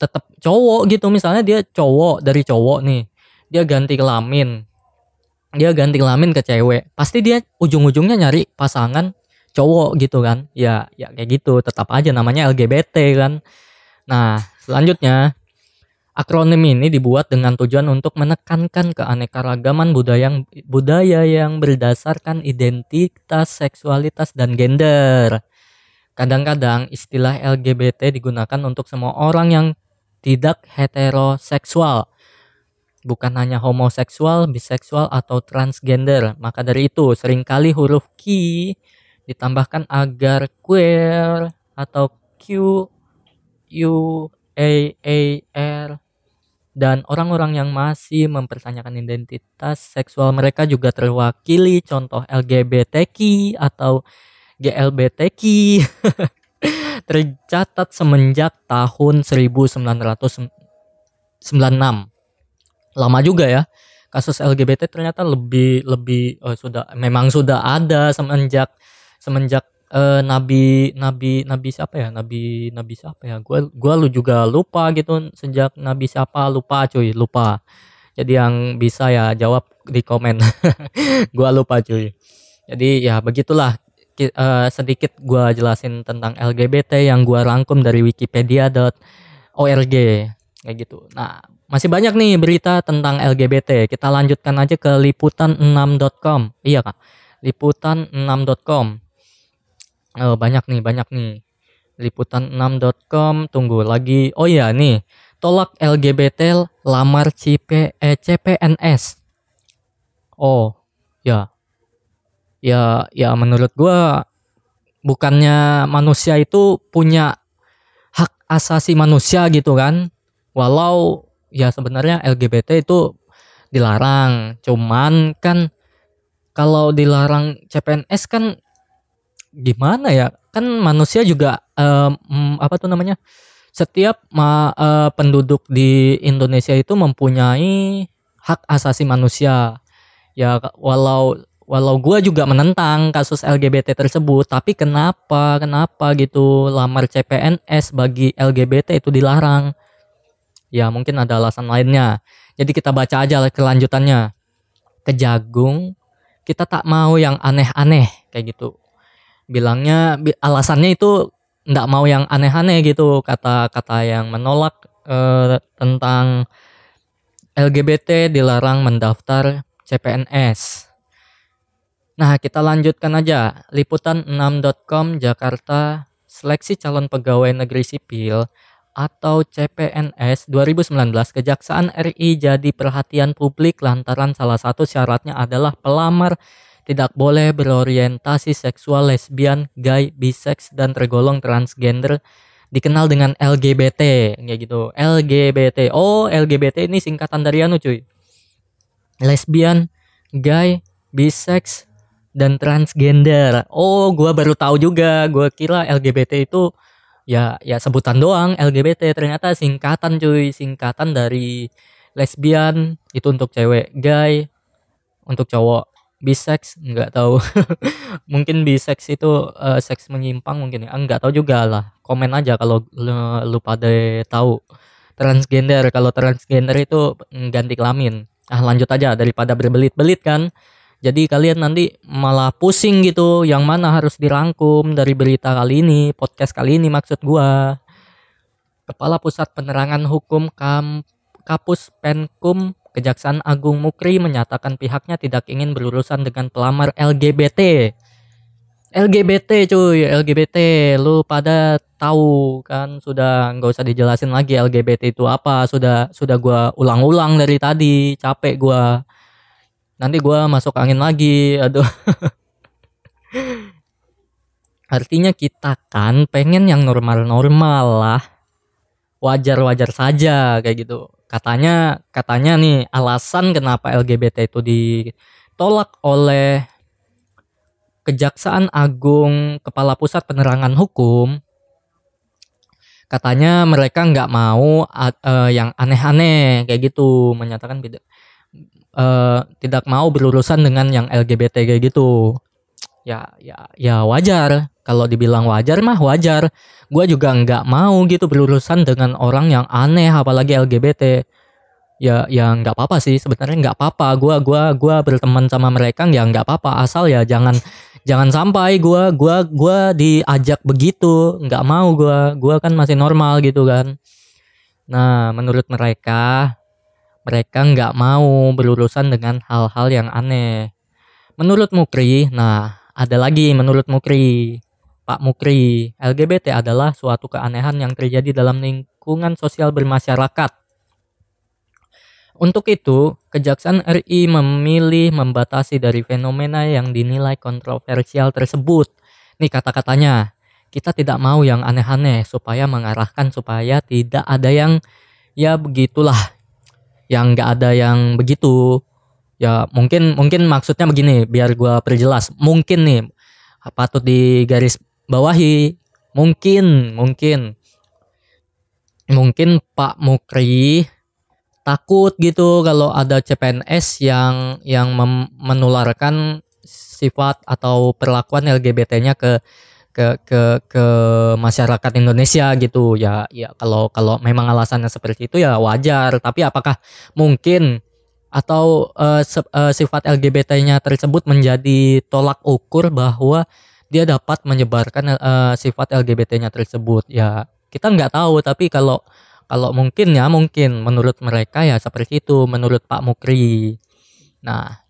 A: tetap cowok gitu. Misalnya dia cowok dari cowok nih dia ganti kelamin. Dia ganti kelamin ke cewek. Pasti dia ujung-ujungnya nyari pasangan cowok gitu kan. Ya ya kayak gitu. Tetap aja namanya LGBT kan. Nah selanjutnya akronim ini dibuat dengan tujuan untuk menekankan keanekaragaman budaya yang budaya yang berdasarkan identitas seksualitas dan gender kadang-kadang istilah LGBT digunakan untuk semua orang yang tidak heteroseksual bukan hanya homoseksual, biseksual, atau transgender. Maka dari itu, sering kali huruf Q ditambahkan agar queer atau Q, U, A, A, R, dan orang-orang yang masih mempertanyakan identitas seksual mereka juga terwakili contoh LGBTQ atau GLBTQ tercatat semenjak tahun 1996 lama juga ya kasus LGBT ternyata lebih lebih oh, sudah memang sudah ada semenjak semenjak uh, nabi nabi nabi siapa ya? Nabi nabi siapa ya? Gua gua lu juga lupa gitu sejak nabi siapa. Lupa cuy lupa. Jadi yang bisa ya jawab di komen. Gua lupa cuy. Jadi ya begitulah. Uh, sedikit gua jelasin tentang LGBT yang gua rangkum dari wikipedia.org kayak gitu. Nah masih banyak nih berita tentang LGBT. Kita lanjutkan aja ke liputan6.com. Iya kak, liputan6.com. Oh, banyak nih, banyak nih. Liputan6.com. Tunggu lagi. Oh iya nih, tolak LGBT lamar CP, eh, CPNS. Oh, ya. Ya, ya menurut gua bukannya manusia itu punya hak asasi manusia gitu kan. Walau ya sebenarnya LGBT itu dilarang cuman kan kalau dilarang CPNS kan gimana ya kan manusia juga um, apa tuh namanya setiap ma, uh, penduduk di Indonesia itu mempunyai hak asasi manusia ya walau walau gue juga menentang kasus LGBT tersebut tapi kenapa kenapa gitu lamar CPNS bagi LGBT itu dilarang Ya mungkin ada alasan lainnya. Jadi kita baca aja kelanjutannya. Kejagung kita tak mau yang aneh-aneh kayak gitu. Bilangnya alasannya itu ndak mau yang aneh-aneh gitu kata-kata yang menolak eh, tentang LGBT dilarang mendaftar CPNS. Nah, kita lanjutkan aja. Liputan6.com Jakarta seleksi calon pegawai negeri sipil atau CPNS 2019 Kejaksaan RI jadi perhatian publik lantaran salah satu syaratnya adalah pelamar tidak boleh berorientasi seksual lesbian, gay, biseks dan tergolong transgender dikenal dengan LGBT kayak gitu. LGBT. Oh, LGBT ini singkatan dari anu cuy. Lesbian, gay, biseks dan transgender. Oh, gua baru tahu juga. Gua kira LGBT itu ya ya sebutan doang LGBT ternyata singkatan cuy singkatan dari lesbian itu untuk cewek gay untuk cowok bisex nggak tahu. Mungkin bisex itu uh, seks menyimpang mungkin ya. Nggak tahu juga lah. Komen aja kalau lu, lu pada tahu. Transgender kalau transgender itu ganti kelamin. Ah lanjut aja daripada berbelit-belit kan. Jadi kalian nanti malah pusing gitu yang mana harus dirangkum dari berita kali ini, podcast kali ini maksud gua. Kepala Pusat Penerangan Hukum Kam Kapus Penkum Kejaksaan Agung Mukri menyatakan pihaknya tidak ingin berurusan dengan pelamar LGBT. LGBT cuy, LGBT, lu pada tahu kan sudah nggak usah dijelasin lagi LGBT itu apa, sudah sudah gua ulang-ulang dari tadi, capek gua. Nanti gue masuk angin lagi aduh. Artinya kita kan pengen yang normal-normal lah. Wajar-wajar saja kayak gitu katanya katanya nih alasan kenapa LGBT itu ditolak oleh Kejaksaan Agung Kepala Pusat Penerangan Hukum katanya mereka nggak mau uh, yang aneh-aneh kayak gitu menyatakan tidak uh, tidak mau berurusan dengan yang LGBT kayak gitu ya ya ya wajar. Kalau dibilang wajar mah wajar. Gue juga nggak mau gitu berurusan dengan orang yang aneh apalagi LGBT ya ya nggak apa-apa sih sebenarnya nggak apa-apa. Gua gua gua berteman sama mereka ya nggak apa-apa. Asal ya jangan jangan sampai gua gua gua diajak begitu. Nggak mau gua gua kan masih normal gitu kan. Nah menurut mereka mereka nggak mau berurusan dengan hal-hal yang aneh. Menurut Mukri nah ada lagi menurut Mukri Pak Mukri, LGBT adalah suatu keanehan yang terjadi dalam lingkungan sosial bermasyarakat untuk itu, Kejaksaan RI memilih membatasi dari fenomena yang dinilai kontroversial tersebut. Nih kata-katanya, kita tidak mau yang aneh-aneh supaya mengarahkan supaya tidak ada yang ya begitulah, yang nggak ada yang begitu. Ya mungkin mungkin maksudnya begini, biar gua perjelas. Mungkin nih patut di garis bawahi, mungkin mungkin. Mungkin Pak Mukri takut gitu kalau ada CPNS yang yang menularkan sifat atau perlakuan LGBT-nya ke ke ke ke masyarakat Indonesia gitu. Ya ya kalau kalau memang alasannya seperti itu ya wajar. Tapi apakah mungkin atau uh, uh, sifat LGBT-nya tersebut menjadi tolak ukur bahwa dia dapat menyebarkan uh, sifat LGBT-nya tersebut ya kita nggak tahu tapi kalau kalau mungkin ya mungkin menurut mereka ya seperti itu menurut Pak Mukri. Nah,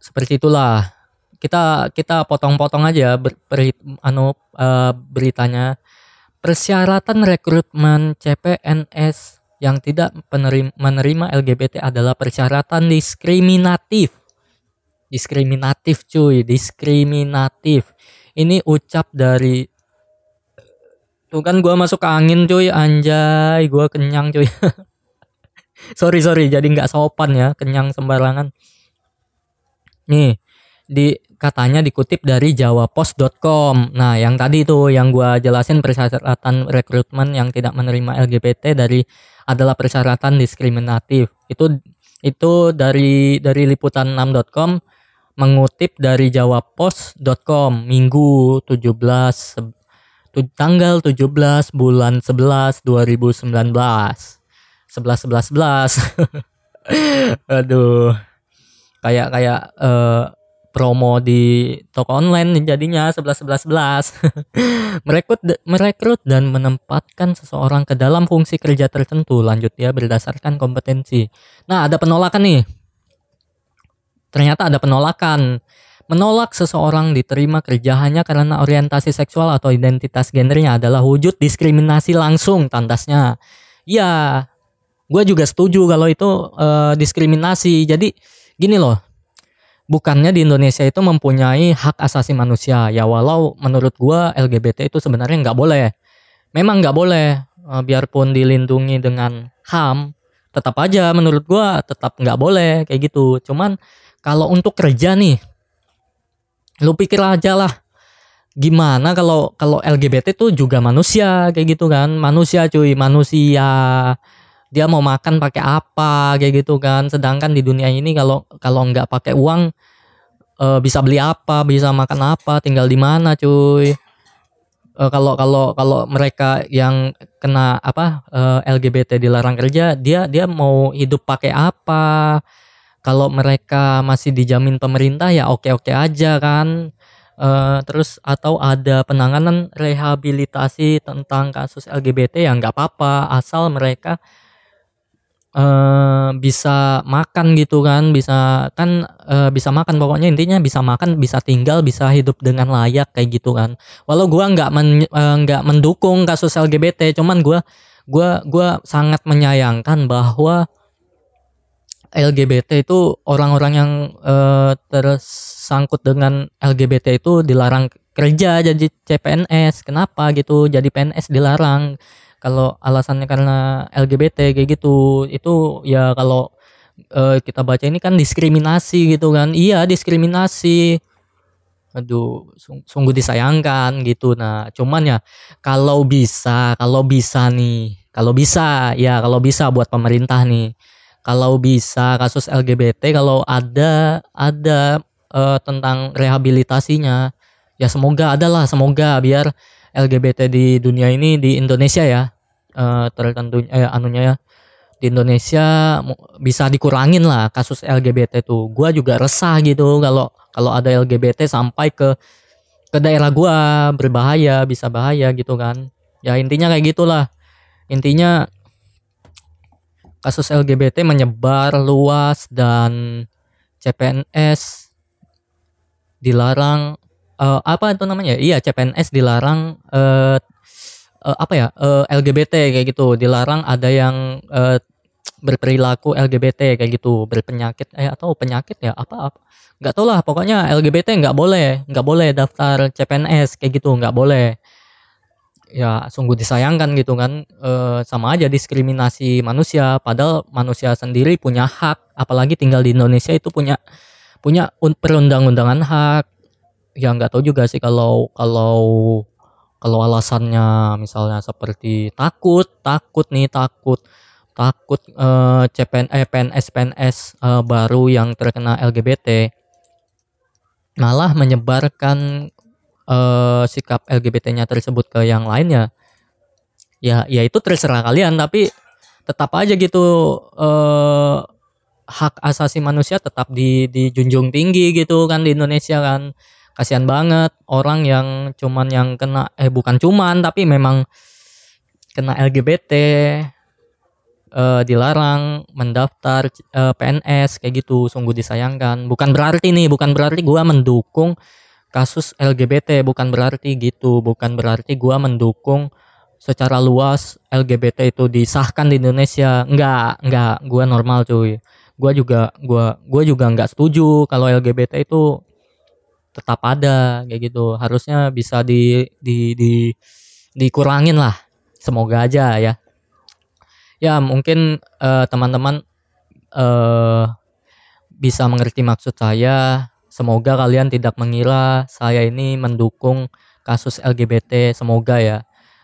A: seperti itulah. Kita kita potong-potong aja ber, ber, anu uh, beritanya. Persyaratan rekrutmen CPNS yang tidak menerima LGBT adalah persyaratan diskriminatif. Diskriminatif cuy, diskriminatif. Ini ucap dari Tuh kan gua masuk ke angin cuy, anjay, gua kenyang cuy. sorry sorry, jadi nggak sopan ya, kenyang sembarangan. Nih, di katanya dikutip dari jawapost.com. Nah, yang tadi tuh yang gua jelasin persyaratan rekrutmen yang tidak menerima LGBT dari adalah persyaratan diskriminatif. Itu itu dari dari liputan6.com mengutip dari jawapost.com Minggu 17 tanggal 17 bulan 11 2019 11 11 11 aduh kayak kayak uh, promo di toko online jadinya 11 11 11 merekrut merekrut dan menempatkan seseorang ke dalam fungsi kerja tertentu lanjut ya berdasarkan kompetensi nah ada penolakan nih ternyata ada penolakan Menolak seseorang diterima kerja hanya karena orientasi seksual atau identitas gendernya adalah wujud diskriminasi langsung tandasnya. Ya, gue juga setuju kalau itu uh, diskriminasi. Jadi gini loh, bukannya di Indonesia itu mempunyai hak asasi manusia. Ya walau menurut gue LGBT itu sebenarnya nggak boleh. Memang nggak boleh, uh, biarpun dilindungi dengan HAM, tetap aja menurut gue tetap nggak boleh kayak gitu. Cuman kalau untuk kerja nih, lu pikir aja lah gimana kalau kalau LGBT tuh juga manusia kayak gitu kan manusia cuy manusia dia mau makan pakai apa kayak gitu kan. Sedangkan di dunia ini kalau kalau nggak pakai uang e, bisa beli apa bisa makan apa tinggal di mana cuy. E, kalau kalau kalau mereka yang kena apa e, LGBT dilarang kerja dia dia mau hidup pakai apa? Kalau mereka masih dijamin pemerintah ya oke-oke aja kan. Uh, terus atau ada penanganan rehabilitasi tentang kasus LGBT ya nggak apa-apa. Asal mereka uh, bisa makan gitu kan bisa kan uh, bisa makan pokoknya intinya bisa makan bisa tinggal bisa hidup dengan layak kayak gitu kan walau gua nggak men, nggak uh, mendukung kasus LGBT cuman gua gua gua sangat menyayangkan bahwa LGBT itu orang-orang yang uh, tersangkut dengan LGBT itu dilarang kerja jadi CPNS. Kenapa gitu? Jadi PNS dilarang. Kalau alasannya karena LGBT kayak gitu, itu ya kalau uh, kita baca ini kan diskriminasi gitu kan. Iya, diskriminasi. aduh sung sungguh disayangkan gitu nah cuman ya kalau bisa kalau bisa nih kalau bisa ya kalau bisa buat pemerintah nih kalau bisa kasus LGBT kalau ada ada uh, tentang rehabilitasinya ya semoga adalah semoga biar LGBT di dunia ini di Indonesia ya uh, tertentu eh, anunya ya di Indonesia bisa dikurangin lah kasus LGBT tuh. Gua juga resah gitu kalau kalau ada LGBT sampai ke ke daerah gua berbahaya, bisa bahaya gitu kan. Ya intinya kayak gitulah. Intinya kasus LGBT menyebar luas dan CPNS dilarang uh, apa itu namanya? Iya, CPNS dilarang uh, uh, apa ya? Uh, LGBT kayak gitu. Dilarang ada yang uh, berperilaku LGBT kayak gitu. Berpenyakit eh atau penyakit ya apa apa. Nggak tau lah pokoknya LGBT nggak boleh. Nggak boleh daftar CPNS kayak gitu nggak boleh. Ya sungguh disayangkan gitu kan. E, sama aja diskriminasi manusia. Padahal manusia sendiri punya hak. Apalagi tinggal di Indonesia itu punya punya perundang-undangan hak ya nggak tahu juga sih kalau kalau kalau alasannya misalnya seperti takut takut nih takut takut eh, CPN eh, PNS PNS uh, baru yang terkena LGBT malah menyebarkan uh, sikap LGBT-nya tersebut ke yang lainnya. Ya ya itu terserah kalian tapi tetap aja gitu uh, hak asasi manusia tetap di dijunjung tinggi gitu kan di Indonesia kan kasihan banget orang yang cuman yang kena eh bukan cuman tapi memang kena LGBT uh, dilarang mendaftar uh, PNS kayak gitu. Sungguh disayangkan. Bukan berarti nih bukan berarti gua mendukung kasus LGBT bukan berarti gitu. Bukan berarti gua mendukung secara luas LGBT itu disahkan di Indonesia. Enggak enggak. Gua normal cuy. Gua juga gua gua juga enggak setuju kalau LGBT itu tetap ada kayak gitu. Harusnya bisa di di di dikurangin lah. Semoga aja ya. Ya mungkin uh, teman-teman uh, bisa mengerti maksud saya. Semoga kalian tidak mengira saya ini mendukung kasus LGBT semoga ya.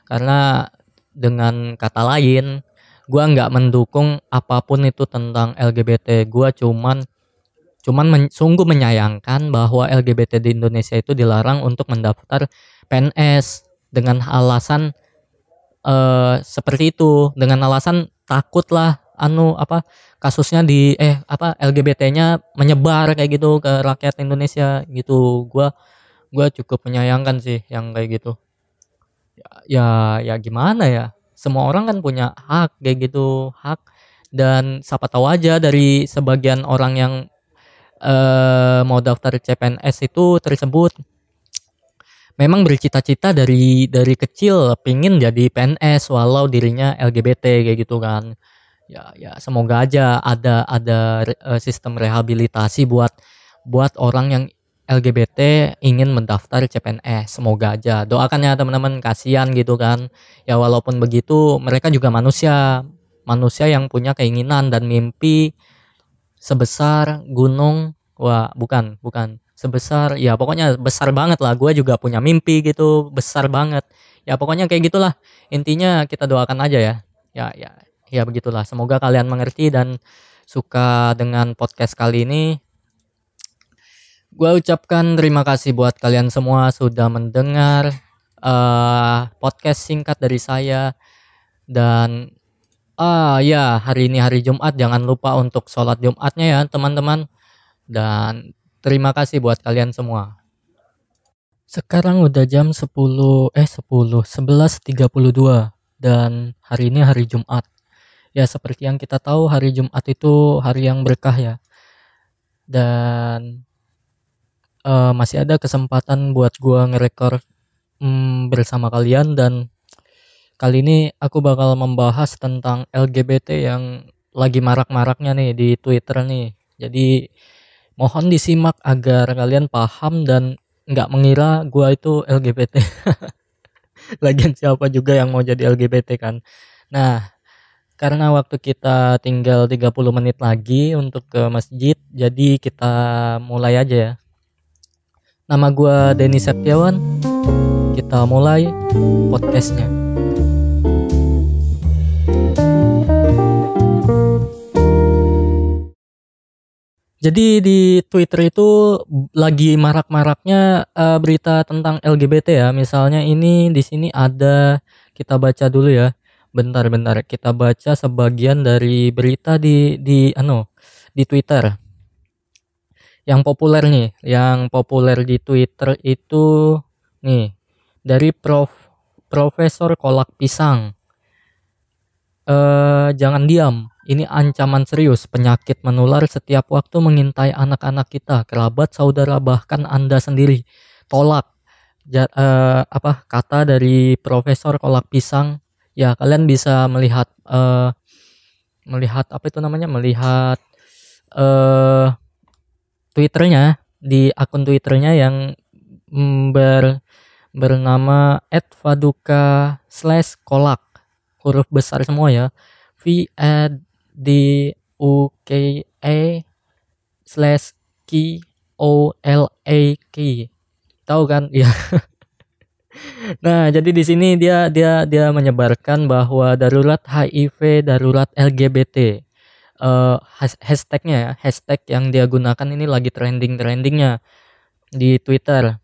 A: Karena dengan kata lain gua nggak mendukung apa pun itu tentang LGBT gua cuman Cuman men sungguh menyayangkan bahwa LGBT di Indonesia itu dilarang untuk mendaftar PNS dengan alasan uh, seperti itu, dengan alasan takut lah anu apa kasusnya di eh apa LGBT-nya menyebar kayak gitu ke rakyat Indonesia gitu. Gua gua cukup menyayangkan sih yang kayak gitu. Ya ya, ya gimana ya? Semua orang kan punya hak kayak gitu, hak dan siapa tahu aja dari sebagian orang yang uh, mau daftar CPNS itu tersebut memang bercita-cita dari dari kecil pingin jadi PNS walau dirinya LGBT kayak gitu kan. Ya ya semoga aja ada ada uh, sistem rehabilitasi buat buat orang yang LGBT ingin mendaftar CPNS semoga aja. Doakan ya teman-teman. Kasihan gitu kan. Ya walaupun begitu mereka juga manusia. Manusia yang punya keinginan dan mimpi sebesar gunung. Wah bukan bukan. Sebesar ya pokoknya besar banget lah. Gue juga punya mimpi gitu besar banget. Ya pokoknya kayak gitulah. Intinya kita doakan aja ya. Ya ya ya begitulah. Semoga kalian mengerti dan suka dengan podcast kali ini. Gue ucapkan terima kasih buat kalian semua sudah mendengar uh, podcast singkat dari saya. Dan Ah ya, hari ini hari Jumat, jangan lupa untuk sholat Jumatnya ya teman-teman. Dan terima kasih buat kalian semua. Sekarang udah jam 10 eh 10 11.32 dan hari ini hari Jumat. Ya seperti yang kita tahu hari Jumat itu hari yang berkah ya. Dan uh, masih ada kesempatan buat gua ngerekor um, bersama kalian dan Kali ini aku bakal membahas tentang LGBT yang lagi marak-maraknya nih di Twitter nih. Jadi mohon disimak agar kalian paham dan nggak mengira gua itu LGBT. Lagian siapa juga yang mau jadi LGBT kan. Nah, karena waktu kita tinggal 30 menit lagi untuk ke masjid, jadi kita mulai aja ya. Nama gue Denny Septiawan. Kita mulai podcastnya. Jadi di Twitter itu lagi marak-maraknya uh, berita tentang LGBT ya. Misalnya ini di sini ada kita baca dulu ya. Bentar-bentar kita baca sebagian dari berita di di ano di Twitter. Yang populer nih, yang populer di Twitter itu nih dari Prof Profesor Kolak Pisang. Uh, jangan diam ini ancaman serius, penyakit menular setiap waktu mengintai anak-anak kita, kerabat, saudara, bahkan Anda sendiri. Tolak. Ja, uh, apa kata dari Profesor Kolak Pisang? Ya, kalian bisa melihat uh, melihat apa itu namanya? Melihat uh, Twitternya di akun Twitternya yang ber bernama @faduka slash kolak huruf besar semua ya V di UKA slash K O L A K. Tahu kan? Ya nah jadi di sini dia dia dia menyebarkan bahwa darurat HIV darurat LGBT uh, hashtagnya ya hashtag yang dia gunakan ini lagi trending trendingnya di Twitter.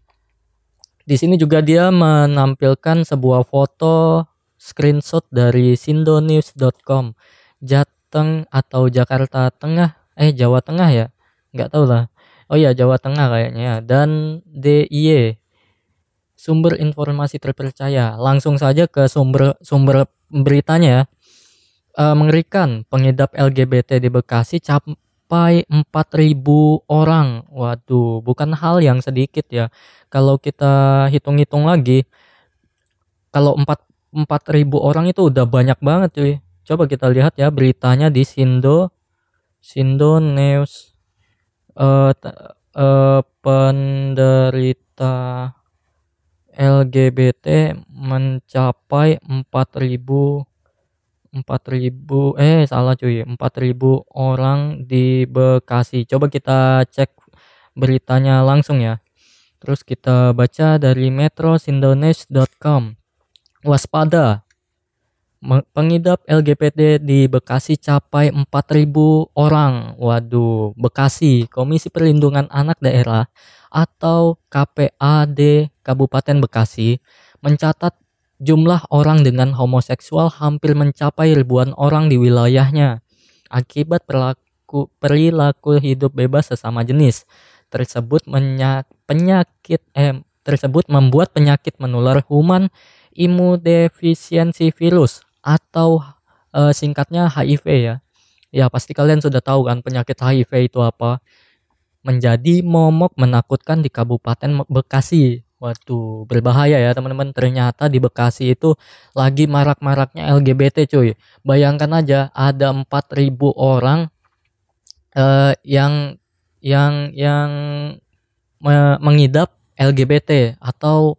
A: Di sini juga dia menampilkan sebuah foto screenshot dari sindonews.com Jat Jateng atau Jakarta Tengah? Eh Jawa Tengah ya? Nggak tahu lah. Oh ya Jawa Tengah kayaknya ya. dan DIY sumber informasi terpercaya. Langsung saja ke sumber sumber beritanya ya. E, mengerikan pengidap LGBT di Bekasi sampai 4000 orang. Waduh bukan hal yang sedikit ya. Kalau kita hitung-hitung lagi kalau 4 4000 orang itu udah banyak banget cuy Coba kita lihat ya beritanya di Sindo Sindo News uh, uh, penderita LGBT mencapai 4000 4000 eh salah cuy 4000 orang di Bekasi. Coba kita cek beritanya langsung ya. Terus kita baca dari metrosindonews.com. Waspada, pengidap LGBT di Bekasi capai 4.000 orang. Waduh, Bekasi, Komisi Perlindungan Anak Daerah atau KPAD Kabupaten Bekasi mencatat jumlah orang dengan homoseksual hampir mencapai ribuan orang di wilayahnya akibat perilaku, perilaku hidup bebas sesama jenis tersebut penyakit eh, tersebut membuat penyakit menular human imunodefisiensi virus atau uh, singkatnya HIV ya. Ya pasti kalian sudah tahu kan penyakit HIV itu apa. Menjadi momok menakutkan di Kabupaten Bekasi. Waduh, berbahaya ya teman-teman. Ternyata di Bekasi itu lagi marak-maraknya LGBT cuy. Bayangkan aja ada 4000 orang uh, yang yang yang mengidap LGBT atau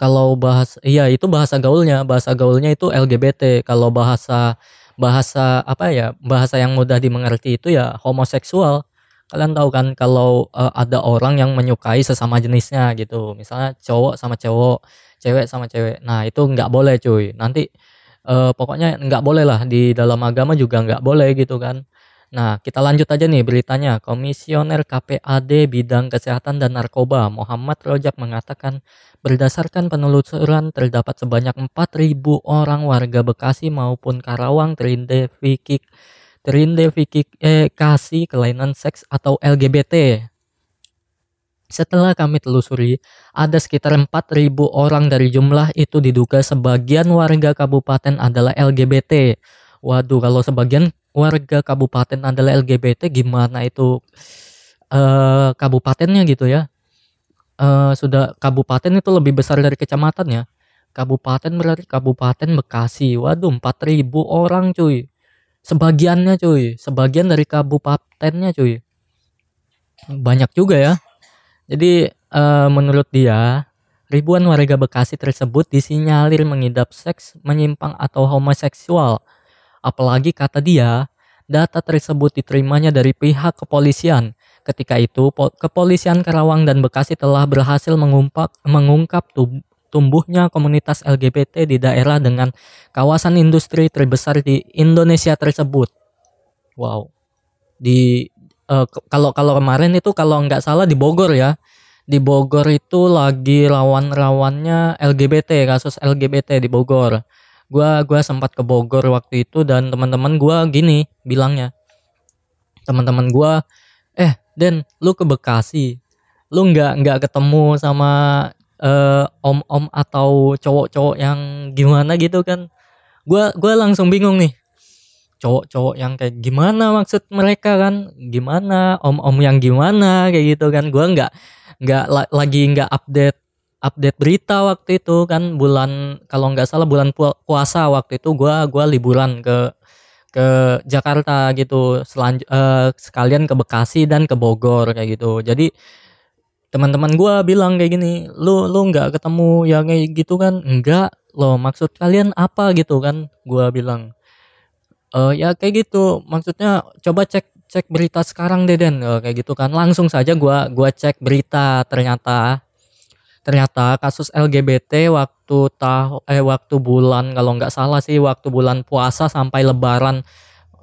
A: kalau bahas iya itu bahasa gaulnya. Bahasa gaulnya itu LGBT kalau bahasa bahasa apa ya bahasa yang mudah dimengerti itu ya homoseksual. Kalian tahu kan kalau uh, ada orang yang menyukai sesama jenisnya gitu. Misalnya cowok sama cowok cewek sama cewek. Nah itu nggak boleh cuy. Nanti uh, pokoknya nggak boleh lah. Di dalam agama juga nggak boleh gitu kan Nah, kita lanjut aja nih beritanya. Komisioner KPAD Bidang Kesehatan dan Narkoba Muhammad Rojak mengatakan berdasarkan penelusuran terdapat sebanyak 4.000 orang warga Bekasi maupun Karawang terindikasi eh, kelainan seks atau LGBT. Setelah kami telusuri, ada sekitar 4.000 orang dari jumlah itu diduga sebagian warga kabupaten adalah LGBT. Waduh, kalau sebagian warga kabupaten adalah LGBT gimana itu uh, kabupatennya gitu ya? Uh, sudah kabupaten itu lebih besar dari kecamatan ya? Kabupaten berarti kabupaten Bekasi. Waduh 4000 orang cuy. Sebagiannya cuy. Sebagian dari kabupatennya cuy. Banyak juga ya. Jadi uh, menurut dia ribuan warga Bekasi tersebut disinyalir mengidap seks menyimpang atau homoseksual Apalagi kata dia, data tersebut diterimanya dari pihak kepolisian Ketika itu, kepolisian Karawang dan Bekasi telah berhasil mengungkap, mengungkap tumbuhnya komunitas LGBT di daerah dengan kawasan industri terbesar di Indonesia tersebut. Wow. Di uh, kalau kalau kemarin itu kalau nggak salah di Bogor ya. Di Bogor itu lagi rawan-rawannya LGBT, kasus LGBT di Bogor. Gua gua sempat ke Bogor waktu itu dan teman-teman gua gini bilangnya. Teman-teman gua, "Eh, Den, lu ke Bekasi, lu nggak nggak ketemu sama uh, om-om atau cowok-cowok yang gimana gitu kan? Gua gua langsung bingung nih. Cowok-cowok yang kayak gimana maksud mereka kan? Gimana om-om yang gimana kayak gitu kan? Gua nggak nggak la lagi nggak update update berita waktu itu kan bulan kalau nggak salah bulan puasa waktu itu gua gua liburan ke ke Jakarta gitu. Selanjut uh, sekalian ke Bekasi dan ke Bogor kayak gitu. Jadi teman-teman gue bilang kayak gini lu lu nggak ketemu yang kayak gitu kan? Enggak lo maksud kalian apa? gitu kan gue bilang. Uh, ya kayak gitu maksudnya coba cek cek berita sekarang deh Den. Uh, kayak gitu kan. Langsung saja gue gua cek berita ternyata ternyata kasus LGBT waktu tahu eh waktu bulan kalau nggak salah sih waktu bulan puasa sampai lebaran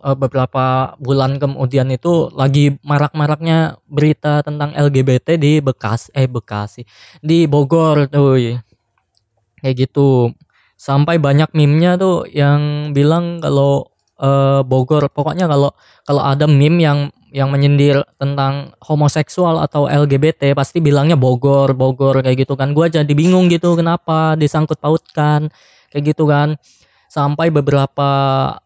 A: eh, beberapa bulan kemudian itu lagi marak-maraknya berita tentang LGBT di Bekas eh Bekasi di Bogor tuh kayak gitu. Sampai banyak meme-nya tuh yang bilang kalau eh, Bogor pokoknya kalau kalau ada meme yang yang menyindir tentang homoseksual atau LGBT pasti bilangnya Bogor, Bogor kayak gitu kan. Gua jadi bingung gitu kenapa disangkut pautkan kayak gitu kan. Sampai beberapa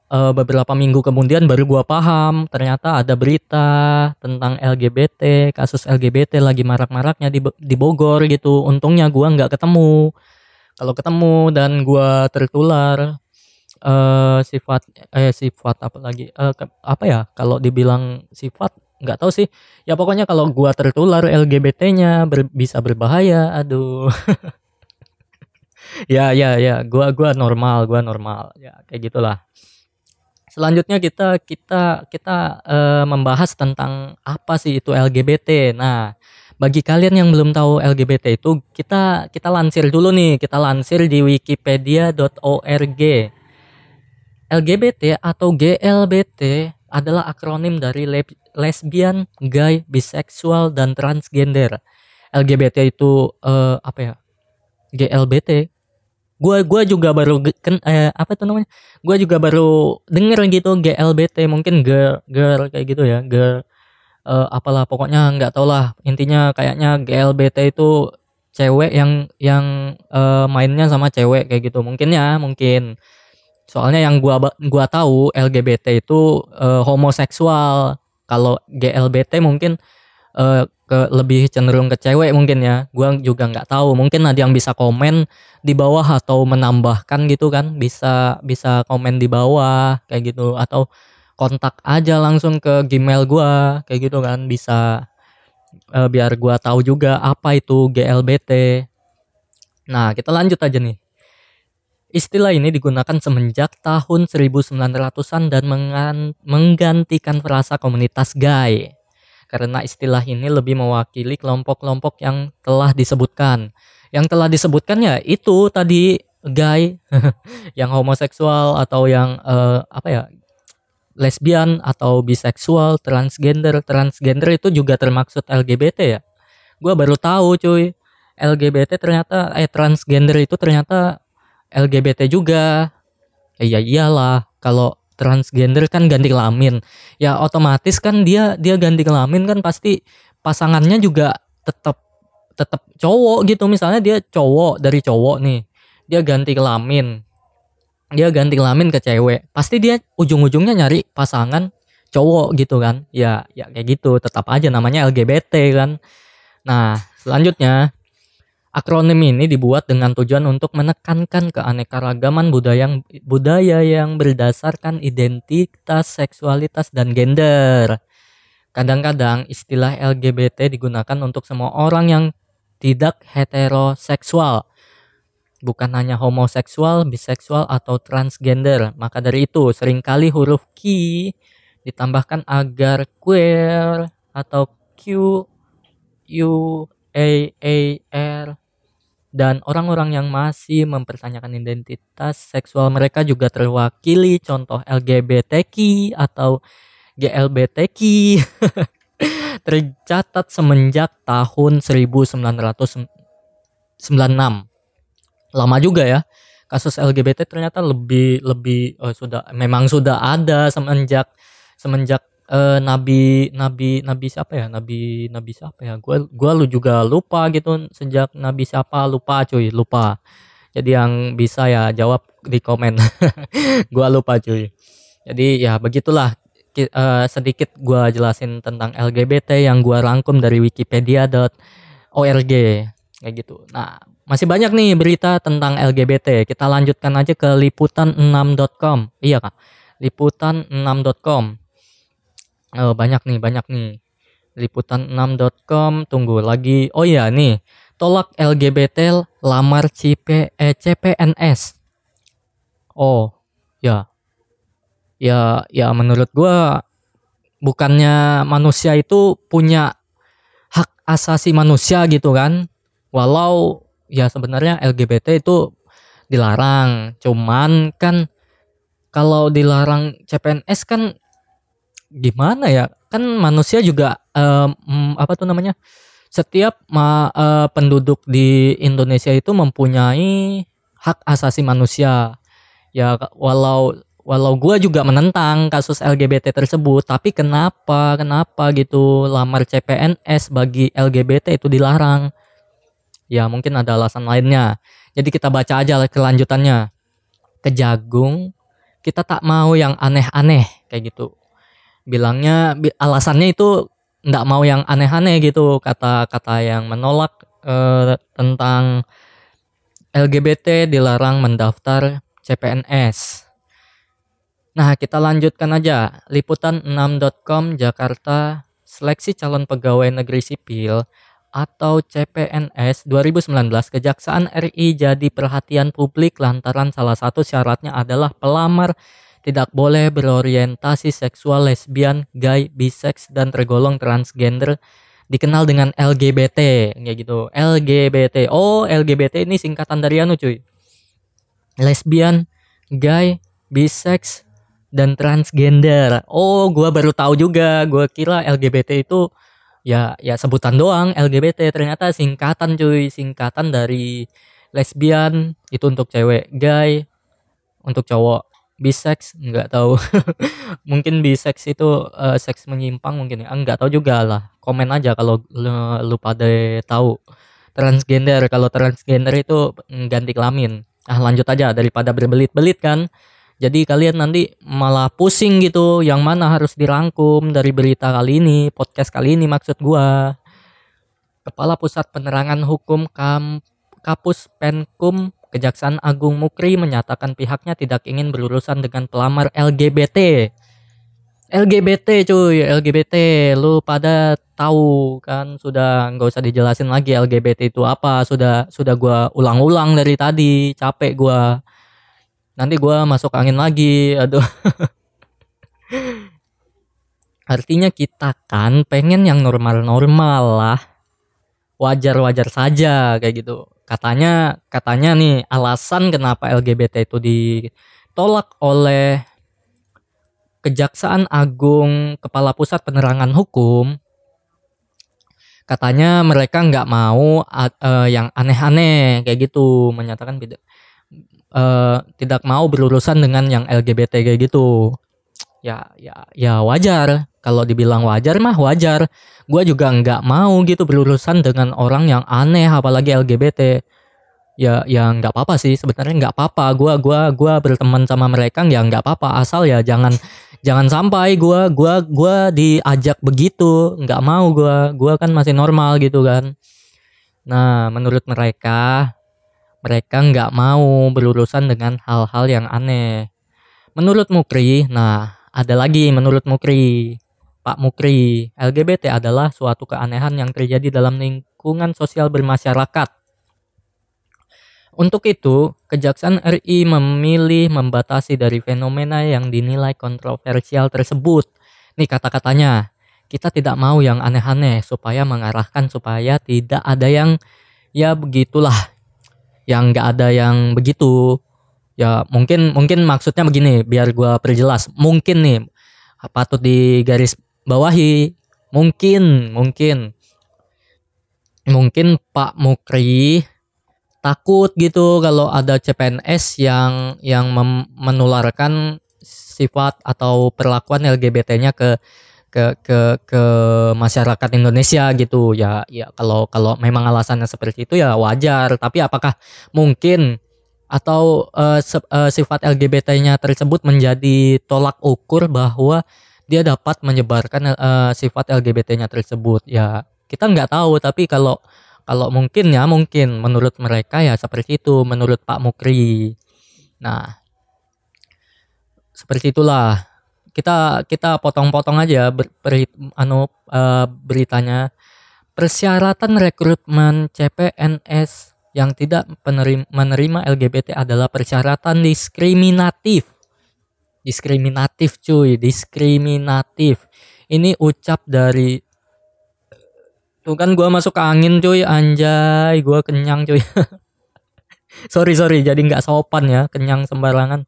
A: uh, beberapa minggu kemudian baru gua paham ternyata ada berita tentang LGBT, kasus LGBT lagi marak-maraknya di di Bogor gitu. Untungnya gua nggak ketemu. Kalau ketemu dan gua tertular uh, sifat eh sifat apa lagi? Uh, ke, apa ya? Kalau dibilang sifat nggak tahu sih. Ya pokoknya kalau gua tertular LGBT-nya ber, bisa berbahaya. Aduh. Ya ya ya. Gua gua normal gua normal. Ya kayak gitulah. Selanjutnya kita kita kita uh, membahas tentang apa sih itu LGBT nah bagi kalian yang belum tahu LGBT itu kita kita lansir dulu nih. Kita lansir di wikipedia.org LGBT atau GLBT adalah akronim dari lesbian, gay, biseksual, dan transgender. LGBT itu uh, apa ya? GLBT. Gua gua juga baru ken, eh, apa itu namanya? Gua juga baru denger gitu GLBT mungkin girl girl kayak gitu ya, girl uh, apalah pokoknya nggak tau lah. Intinya kayaknya GLBT itu cewek yang yang uh, mainnya sama cewek kayak gitu. Mungkin ya, mungkin Soalnya yang gua gua tahu LGBT itu uh, homoseksual. Kalau GLBT mungkin uh, ke lebih cenderung ke cewek mungkin ya. Gua juga nggak tahu. Mungkin ada yang bisa komen di bawah atau menambahkan gitu kan. Bisa bisa komen di bawah kayak gitu atau kontak aja langsung ke Gmail gua kayak gitu kan bisa uh, biar gua tahu juga apa itu GLBT. Nah, kita lanjut aja nih. Istilah ini digunakan semenjak tahun 1900-an dan menggantikan frasa komunitas gay. Karena istilah ini lebih mewakili kelompok-kelompok yang telah disebutkan. Yang telah disebutkan ya itu tadi gay, yang homoseksual atau yang uh, apa ya lesbian atau biseksual, transgender, transgender itu juga termaksud LGBT ya. Gua baru tahu cuy, LGBT ternyata eh transgender itu ternyata LGBT juga. Ya iyalah. Kalau transgender kan ganti kelamin. Ya otomatis kan dia dia ganti kelamin kan pasti pasangannya juga tetap tetap cowok gitu. Misalnya dia cowok dari cowok nih dia ganti kelamin. Dia ganti kelamin ke cewek. Pasti dia ujung-ujungnya nyari pasangan cowok gitu kan. Ya ya kayak gitu. Tetap aja namanya LGBT kan. Nah selanjutnya Akronim ini dibuat dengan tujuan untuk menekankan keanekaragaman budaya yang, budaya yang berdasarkan identitas, seksualitas, dan gender. Kadang-kadang istilah LGBT digunakan untuk semua orang yang tidak heteroseksual, bukan hanya homoseksual, biseksual, atau transgender. Maka dari itu, sering kali huruf Q ditambahkan agar queer atau Q UAAR dan orang-orang yang masih mempertanyakan identitas seksual mereka juga terwakili contoh LGBTQ atau GLBTQ tercatat semenjak tahun 1996 lama juga ya kasus LGBT ternyata lebih lebih uh, sudah memang sudah ada semenjak semenjak uh, nabi nabi nabi siapa ya? Nabi nabi siapa ya? Gua gua lu juga lupa gitu. Sejak nabi siapa lupa cuy lupa. Jadi yang bisa ya jawab di komen. Gua lupa cuy. Jadi ya begitulah. Uh, sedikit gua jelasin tentang LGBT yang gua rangkum dari wikipedia.org kayak gitu. Nah masih banyak nih berita tentang LGBT kita lanjutkan aja ke liputan6.com iya kak. Liputan6.com Oh, banyak nih, banyak nih. Liputan6.com, tunggu lagi. Oh iya nih, tolak LGBT lamar CP, eh, CPNS. Oh, ya. Ya, ya menurut gua bukannya manusia itu punya hak asasi manusia gitu kan. Walau ya sebenarnya LGBT itu dilarang. Cuman kan kalau dilarang CPNS kan gimana ya? Kan manusia juga um, apa tuh namanya? Setiap ma, uh, penduduk di Indonesia itu mempunyai hak asasi manusia. Ya walau walau gue juga menentang kasus LGBT tersebut tapi kenapa kenapa gitu lamar CPNS bagi LGBT itu dilarang? Ya mungkin ada alasan lainnya. Jadi kita baca aja kelanjutannya. Kejagung kita tak mau yang aneh-aneh kayak gitu bilangnya alasannya itu nggak mau yang aneh-aneh gitu kata-kata yang menolak eh, tentang LGBT dilarang mendaftar CPNS. Nah, kita lanjutkan aja. Liputan6.com Jakarta seleksi calon pegawai negeri sipil atau CPNS 2019 Kejaksaan RI jadi perhatian publik lantaran salah satu syaratnya adalah pelamar tidak boleh berorientasi seksual lesbian, gay, bisex, dan tergolong transgender dikenal dengan LGBT kayak gitu. LGBT oh LGBT ini singkatan dari anu cuy. Lesbian gay bisex dan transgender. Oh gua baru tahu juga. Gua kira LGBT itu ya ya sebutan doang LGBT ternyata singkatan cuy. Singkatan dari lesbian itu untuk cewek gay untuk cowok bisex? Nggak tahu. Mungkin bisex itu uh, seks menyimpang mungkin ya. Nggak tahu juga lah. Komen aja kalau lu, lu pada tahu. Transgender kalau transgender itu ganti kelamin. Ah lanjut aja daripada berbelit-belit kan. Jadi kalian nanti malah pusing gitu yang mana harus dirangkum dari berita kali ini podcast kali ini maksud gua. Kepala Pusat Penerangan Hukum Kam Kapus Penkum Kejaksaan Agung Mukri menyatakan pihaknya tidak ingin berurusan dengan pelamar LGBT. LGBT cuy, LGBT, lu pada tahu kan sudah nggak usah dijelasin lagi LGBT itu apa, sudah sudah gua ulang-ulang dari tadi, capek gua. Nanti gua masuk angin lagi, aduh. Artinya kita kan pengen yang normal-normal lah. Wajar-wajar saja kayak gitu katanya katanya nih alasan kenapa LGBT itu ditolak oleh Kejaksaan Agung Kepala Pusat Penerangan Hukum. Katanya mereka nggak mau uh, yang aneh-aneh kayak gitu menyatakan tidak uh, tidak mau berurusan dengan yang LGBT kayak gitu ya ya ya wajar. Kalau dibilang wajar mah wajar. Gue juga nggak mau gitu berurusan dengan orang yang aneh apalagi LGBT ya ya nggak apa-apa sih. Sebenarnya nggak apa-apa. Gue gua gua berteman sama mereka ya nggak apa-apa. Asal ya jangan jangan sampai gue gua gua diajak begitu. Nggak mau gue gue kan masih normal gitu kan. Nah menurut mereka mereka nggak mau berurusan dengan hal-hal yang aneh. Menurut Mukri nah ada lagi menurut Mukri Pak Mukri, LGBT adalah suatu keanehan yang terjadi dalam lingkungan sosial bermasyarakat. Untuk itu, Kejaksaan RI memilih membatasi dari fenomena yang dinilai kontroversial tersebut. Nih kata-katanya, kita tidak mau yang aneh-aneh supaya mengarahkan supaya tidak ada yang ya begitulah yang nggak ada yang begitu ya mungkin mungkin maksudnya begini biar gua perjelas. Mungkin nih patut di garis bawahi mungkin mungkin. Mungkin Pak Mukri takut gitu kalau ada CPNS yang yang menularkan sifat atau perlakuan LGBT-nya ke ke ke ke masyarakat Indonesia gitu. Ya ya kalau kalau memang alasannya seperti itu ya wajar. Tapi apakah mungkin atau uh, uh, sifat LGBT-nya tersebut menjadi tolak ukur bahwa dia dapat menyebarkan uh, sifat LGBT-nya tersebut. Ya kita nggak tahu tapi kalau kalau mungkin ya mungkin menurut mereka ya seperti itu menurut Pak Mukri. Nah seperti itulah. Kita kita potong-potong aja ber, ber, anu uh, beritanya. Persyaratan rekrutmen CPNS yang tidak menerima LGBT adalah persyaratan diskriminatif. Diskriminatif cuy diskriminatif. Ini ucap dari tuh kan gua masuk ke angin cuy anjay gua kenyang cuy. Sorry sorry jadi nggak sopan ya kenyang sembarangan.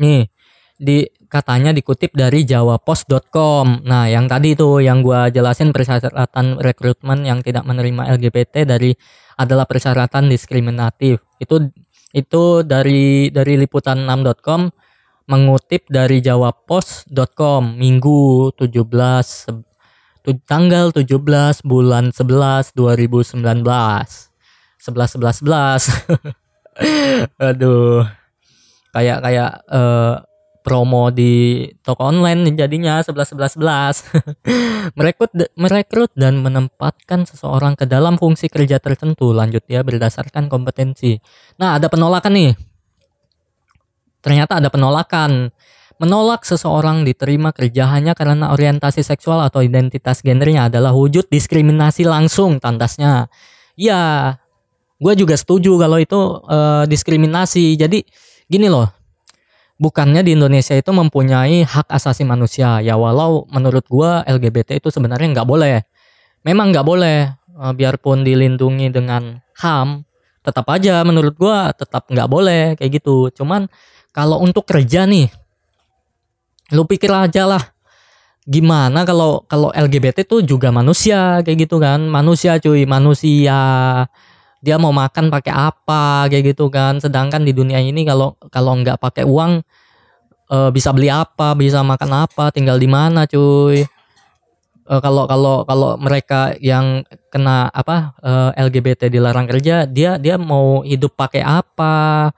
A: Nih di katanya dikutip dari jawapos.com. Nah, yang tadi itu yang gua jelasin persyaratan rekrutmen yang tidak menerima LGBT dari adalah persyaratan diskriminatif. Itu itu dari dari liputan6.com mengutip dari jawapos.com Minggu 17 tanggal 17 bulan 11 2019. 11 11 11. Aduh. Kayak kayak uh, promo di toko online jadinya 11 11 11 merekrut merekrut dan menempatkan seseorang ke dalam fungsi kerja tertentu lanjut ya berdasarkan kompetensi. Nah ada penolakan nih. Ternyata ada penolakan. Menolak seseorang diterima kerja hanya karena orientasi seksual atau identitas gendernya adalah wujud diskriminasi langsung tandasnya. Ya gue juga setuju kalau itu uh, diskriminasi. Jadi gini loh bukannya di Indonesia itu mempunyai hak asasi manusia. Ya walau menurut gua LGBT itu sebenarnya nggak boleh. Memang nggak boleh. Eh, biarpun dilindungi dengan HAM tetap aja menurut gua tetap nggak boleh kayak gitu. Cuman kalau untuk kerja nih lu pikir aja lah gimana kalau kalau LGBT itu juga manusia kayak gitu kan. Manusia cuy manusia dia mau makan pakai apa kayak gitu kan. Sedangkan di dunia ini kalau kalau nggak pakai uang e, bisa beli apa bisa makan apa tinggal di mana cuy. E, kalau kalau kalau mereka yang kena apa e, LGBT dilarang kerja dia dia mau hidup pakai apa?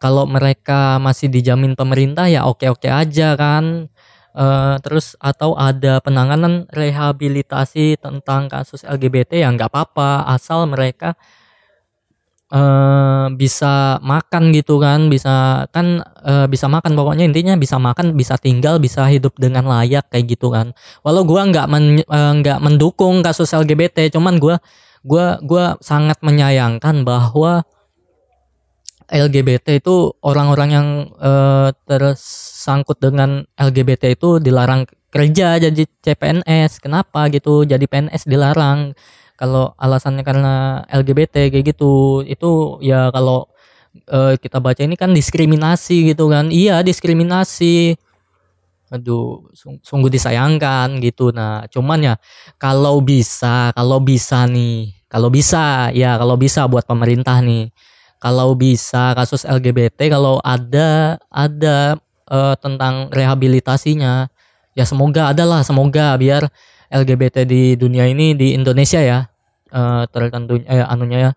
A: Kalau mereka masih dijamin pemerintah ya oke oke aja kan. Uh, terus atau ada penanganan rehabilitasi tentang kasus LGBT yang nggak apa-apa. Asal mereka uh, bisa makan gitu kan bisa kan uh, bisa makan. Pokoknya intinya bisa makan bisa tinggal bisa hidup dengan layak kayak gitu kan. Walau gua nggak men, uh, nggak mendukung kasus LGBT cuman gua gua gua sangat menyayangkan bahwa LGBT itu orang-orang yang uh, tersangkut dengan LGBT itu dilarang kerja jadi CPNS kenapa gitu? Jadi PNS dilarang kalau alasannya karena LGBT kayak gitu itu ya kalau uh, kita baca ini kan diskriminasi gitu kan. Iya diskriminasi. Aduh sung sungguh disayangkan gitu. Nah cuman ya kalau bisa kalau bisa nih kalau bisa ya kalau bisa buat pemerintah nih. Kalau bisa kasus LGBT kalau ada ada uh, tentang rehabilitasinya ya semoga adalah semoga biar LGBT di dunia ini di Indonesia ya uh, tertentu eh, anunya ya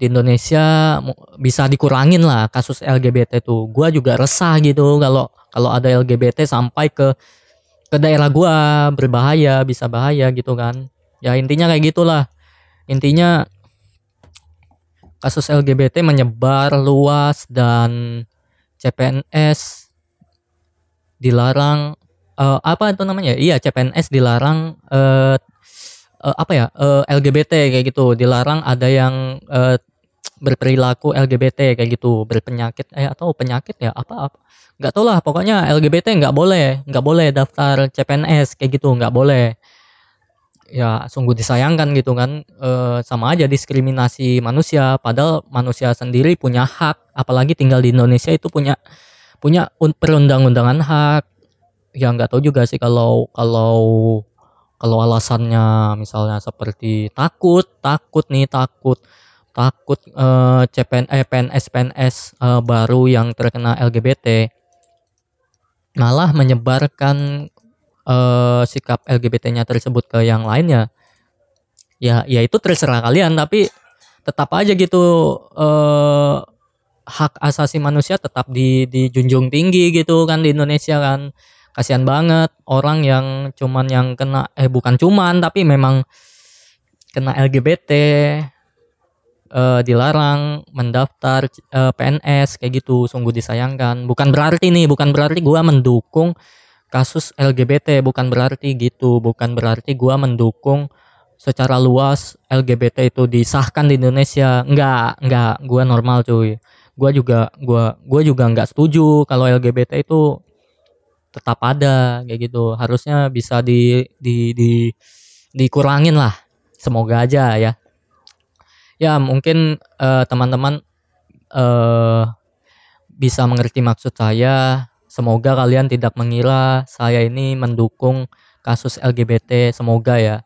A: di Indonesia bisa dikurangin lah kasus LGBT itu. Gua juga resah gitu kalau kalau ada LGBT sampai ke ke daerah gua berbahaya, bisa bahaya gitu kan. Ya intinya kayak gitulah. Intinya kasus LGBT menyebar luas dan CPNS dilarang uh, apa itu namanya? Iya, CPNS dilarang uh, uh, apa ya? Uh, LGBT kayak gitu, dilarang ada yang uh, berperilaku LGBT kayak gitu. Berpenyakit eh atau penyakit ya apa apa. Nggak tau lah pokoknya LGBT nggak boleh. Nggak boleh daftar CPNS kayak gitu nggak boleh. Ya sungguh disayangkan gitu kan. E, sama aja diskriminasi manusia. Padahal manusia sendiri punya hak. Apalagi tinggal di Indonesia itu punya punya perundang-undangan hak ya nggak tahu juga sih kalau kalau kalau alasannya misalnya seperti takut takut nih takut takut uh, CPN eh, PNS PNS uh, baru yang terkena LGBT malah menyebarkan uh, sikap LGBT-nya tersebut ke yang lainnya. Ya ya itu terserah kalian tapi tetap aja gitu uh, hak asasi manusia tetap di dijunjung tinggi gitu kan di Indonesia kan kasihan banget orang yang cuman yang kena eh bukan cuman tapi memang kena LGBT uh, dilarang mendaftar uh, PNS kayak gitu. Sungguh disayangkan. Bukan berarti nih bukan berarti gua mendukung kasus LGBT bukan berarti gitu. Bukan berarti gua mendukung secara luas LGBT itu disahkan di Indonesia. Enggak enggak gua normal cuy. Gua juga gua gua juga enggak setuju kalau LGBT itu tetap ada kayak gitu harusnya bisa di di di dikurangin lah semoga aja ya ya mungkin uh, teman-teman uh, bisa mengerti maksud saya. Semoga kalian tidak mengira saya ini mendukung kasus LGBT. Semoga ya,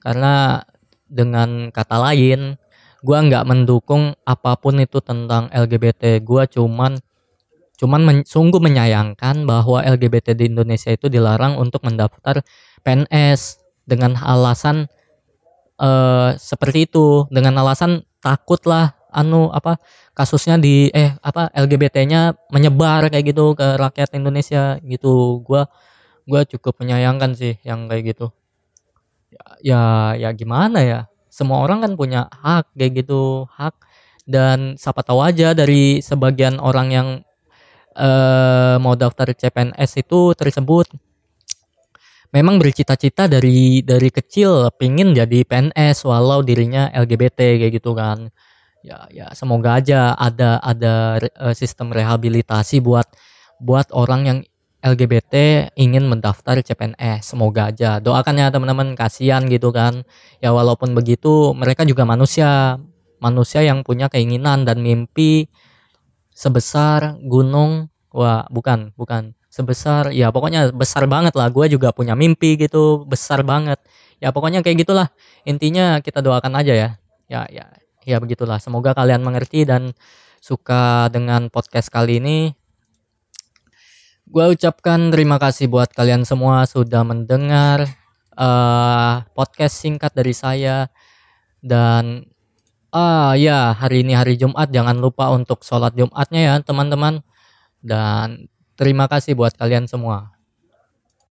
A: karena dengan kata lain, gue nggak mendukung apa pun itu tentang LGBT. Gue cuman cuman men, sungguh menyayangkan bahwa LGBT di Indonesia itu dilarang untuk mendaftar PNS dengan alasan uh, seperti itu. Dengan alasan takut lah anu apa kasusnya di eh apa LGBT-nya menyebar kayak gitu ke rakyat Indonesia gitu. Gua gua cukup menyayangkan sih yang kayak gitu. Ya ya, ya gimana ya? Semua orang kan punya hak kayak gitu hak. Dan siapa tahu aja dari sebagian orang yang uh, mau daftar CPNS itu tersebut. Memang bercita-cita dari dari kecil pingin jadi PNS walau dirinya LGBT kayak gitu kan. Ya ya semoga aja ada ada uh, sistem rehabilitasi buat buat orang yang LGBT ingin mendaftar CPNS semoga aja. Doakan ya teman-teman. Kasihan gitu kan. Ya walaupun begitu mereka juga manusia. Manusia yang punya keinginan dan mimpi sebesar gunung. Wah bukan bukan. Sebesar ya pokoknya besar banget lah. Gue juga punya mimpi gitu besar banget. Ya pokoknya kayak gitulah. Intinya kita doakan aja ya. Ya ya ya begitulah. Semoga kalian mengerti dan suka dengan podcast kali ini. Gue ucapkan terima kasih buat kalian semua sudah mendengar uh, podcast singkat dari saya. Dan ah ya hari ini hari Jumat jangan lupa untuk sholat Jumatnya ya teman-teman dan Terima kasih buat kalian semua.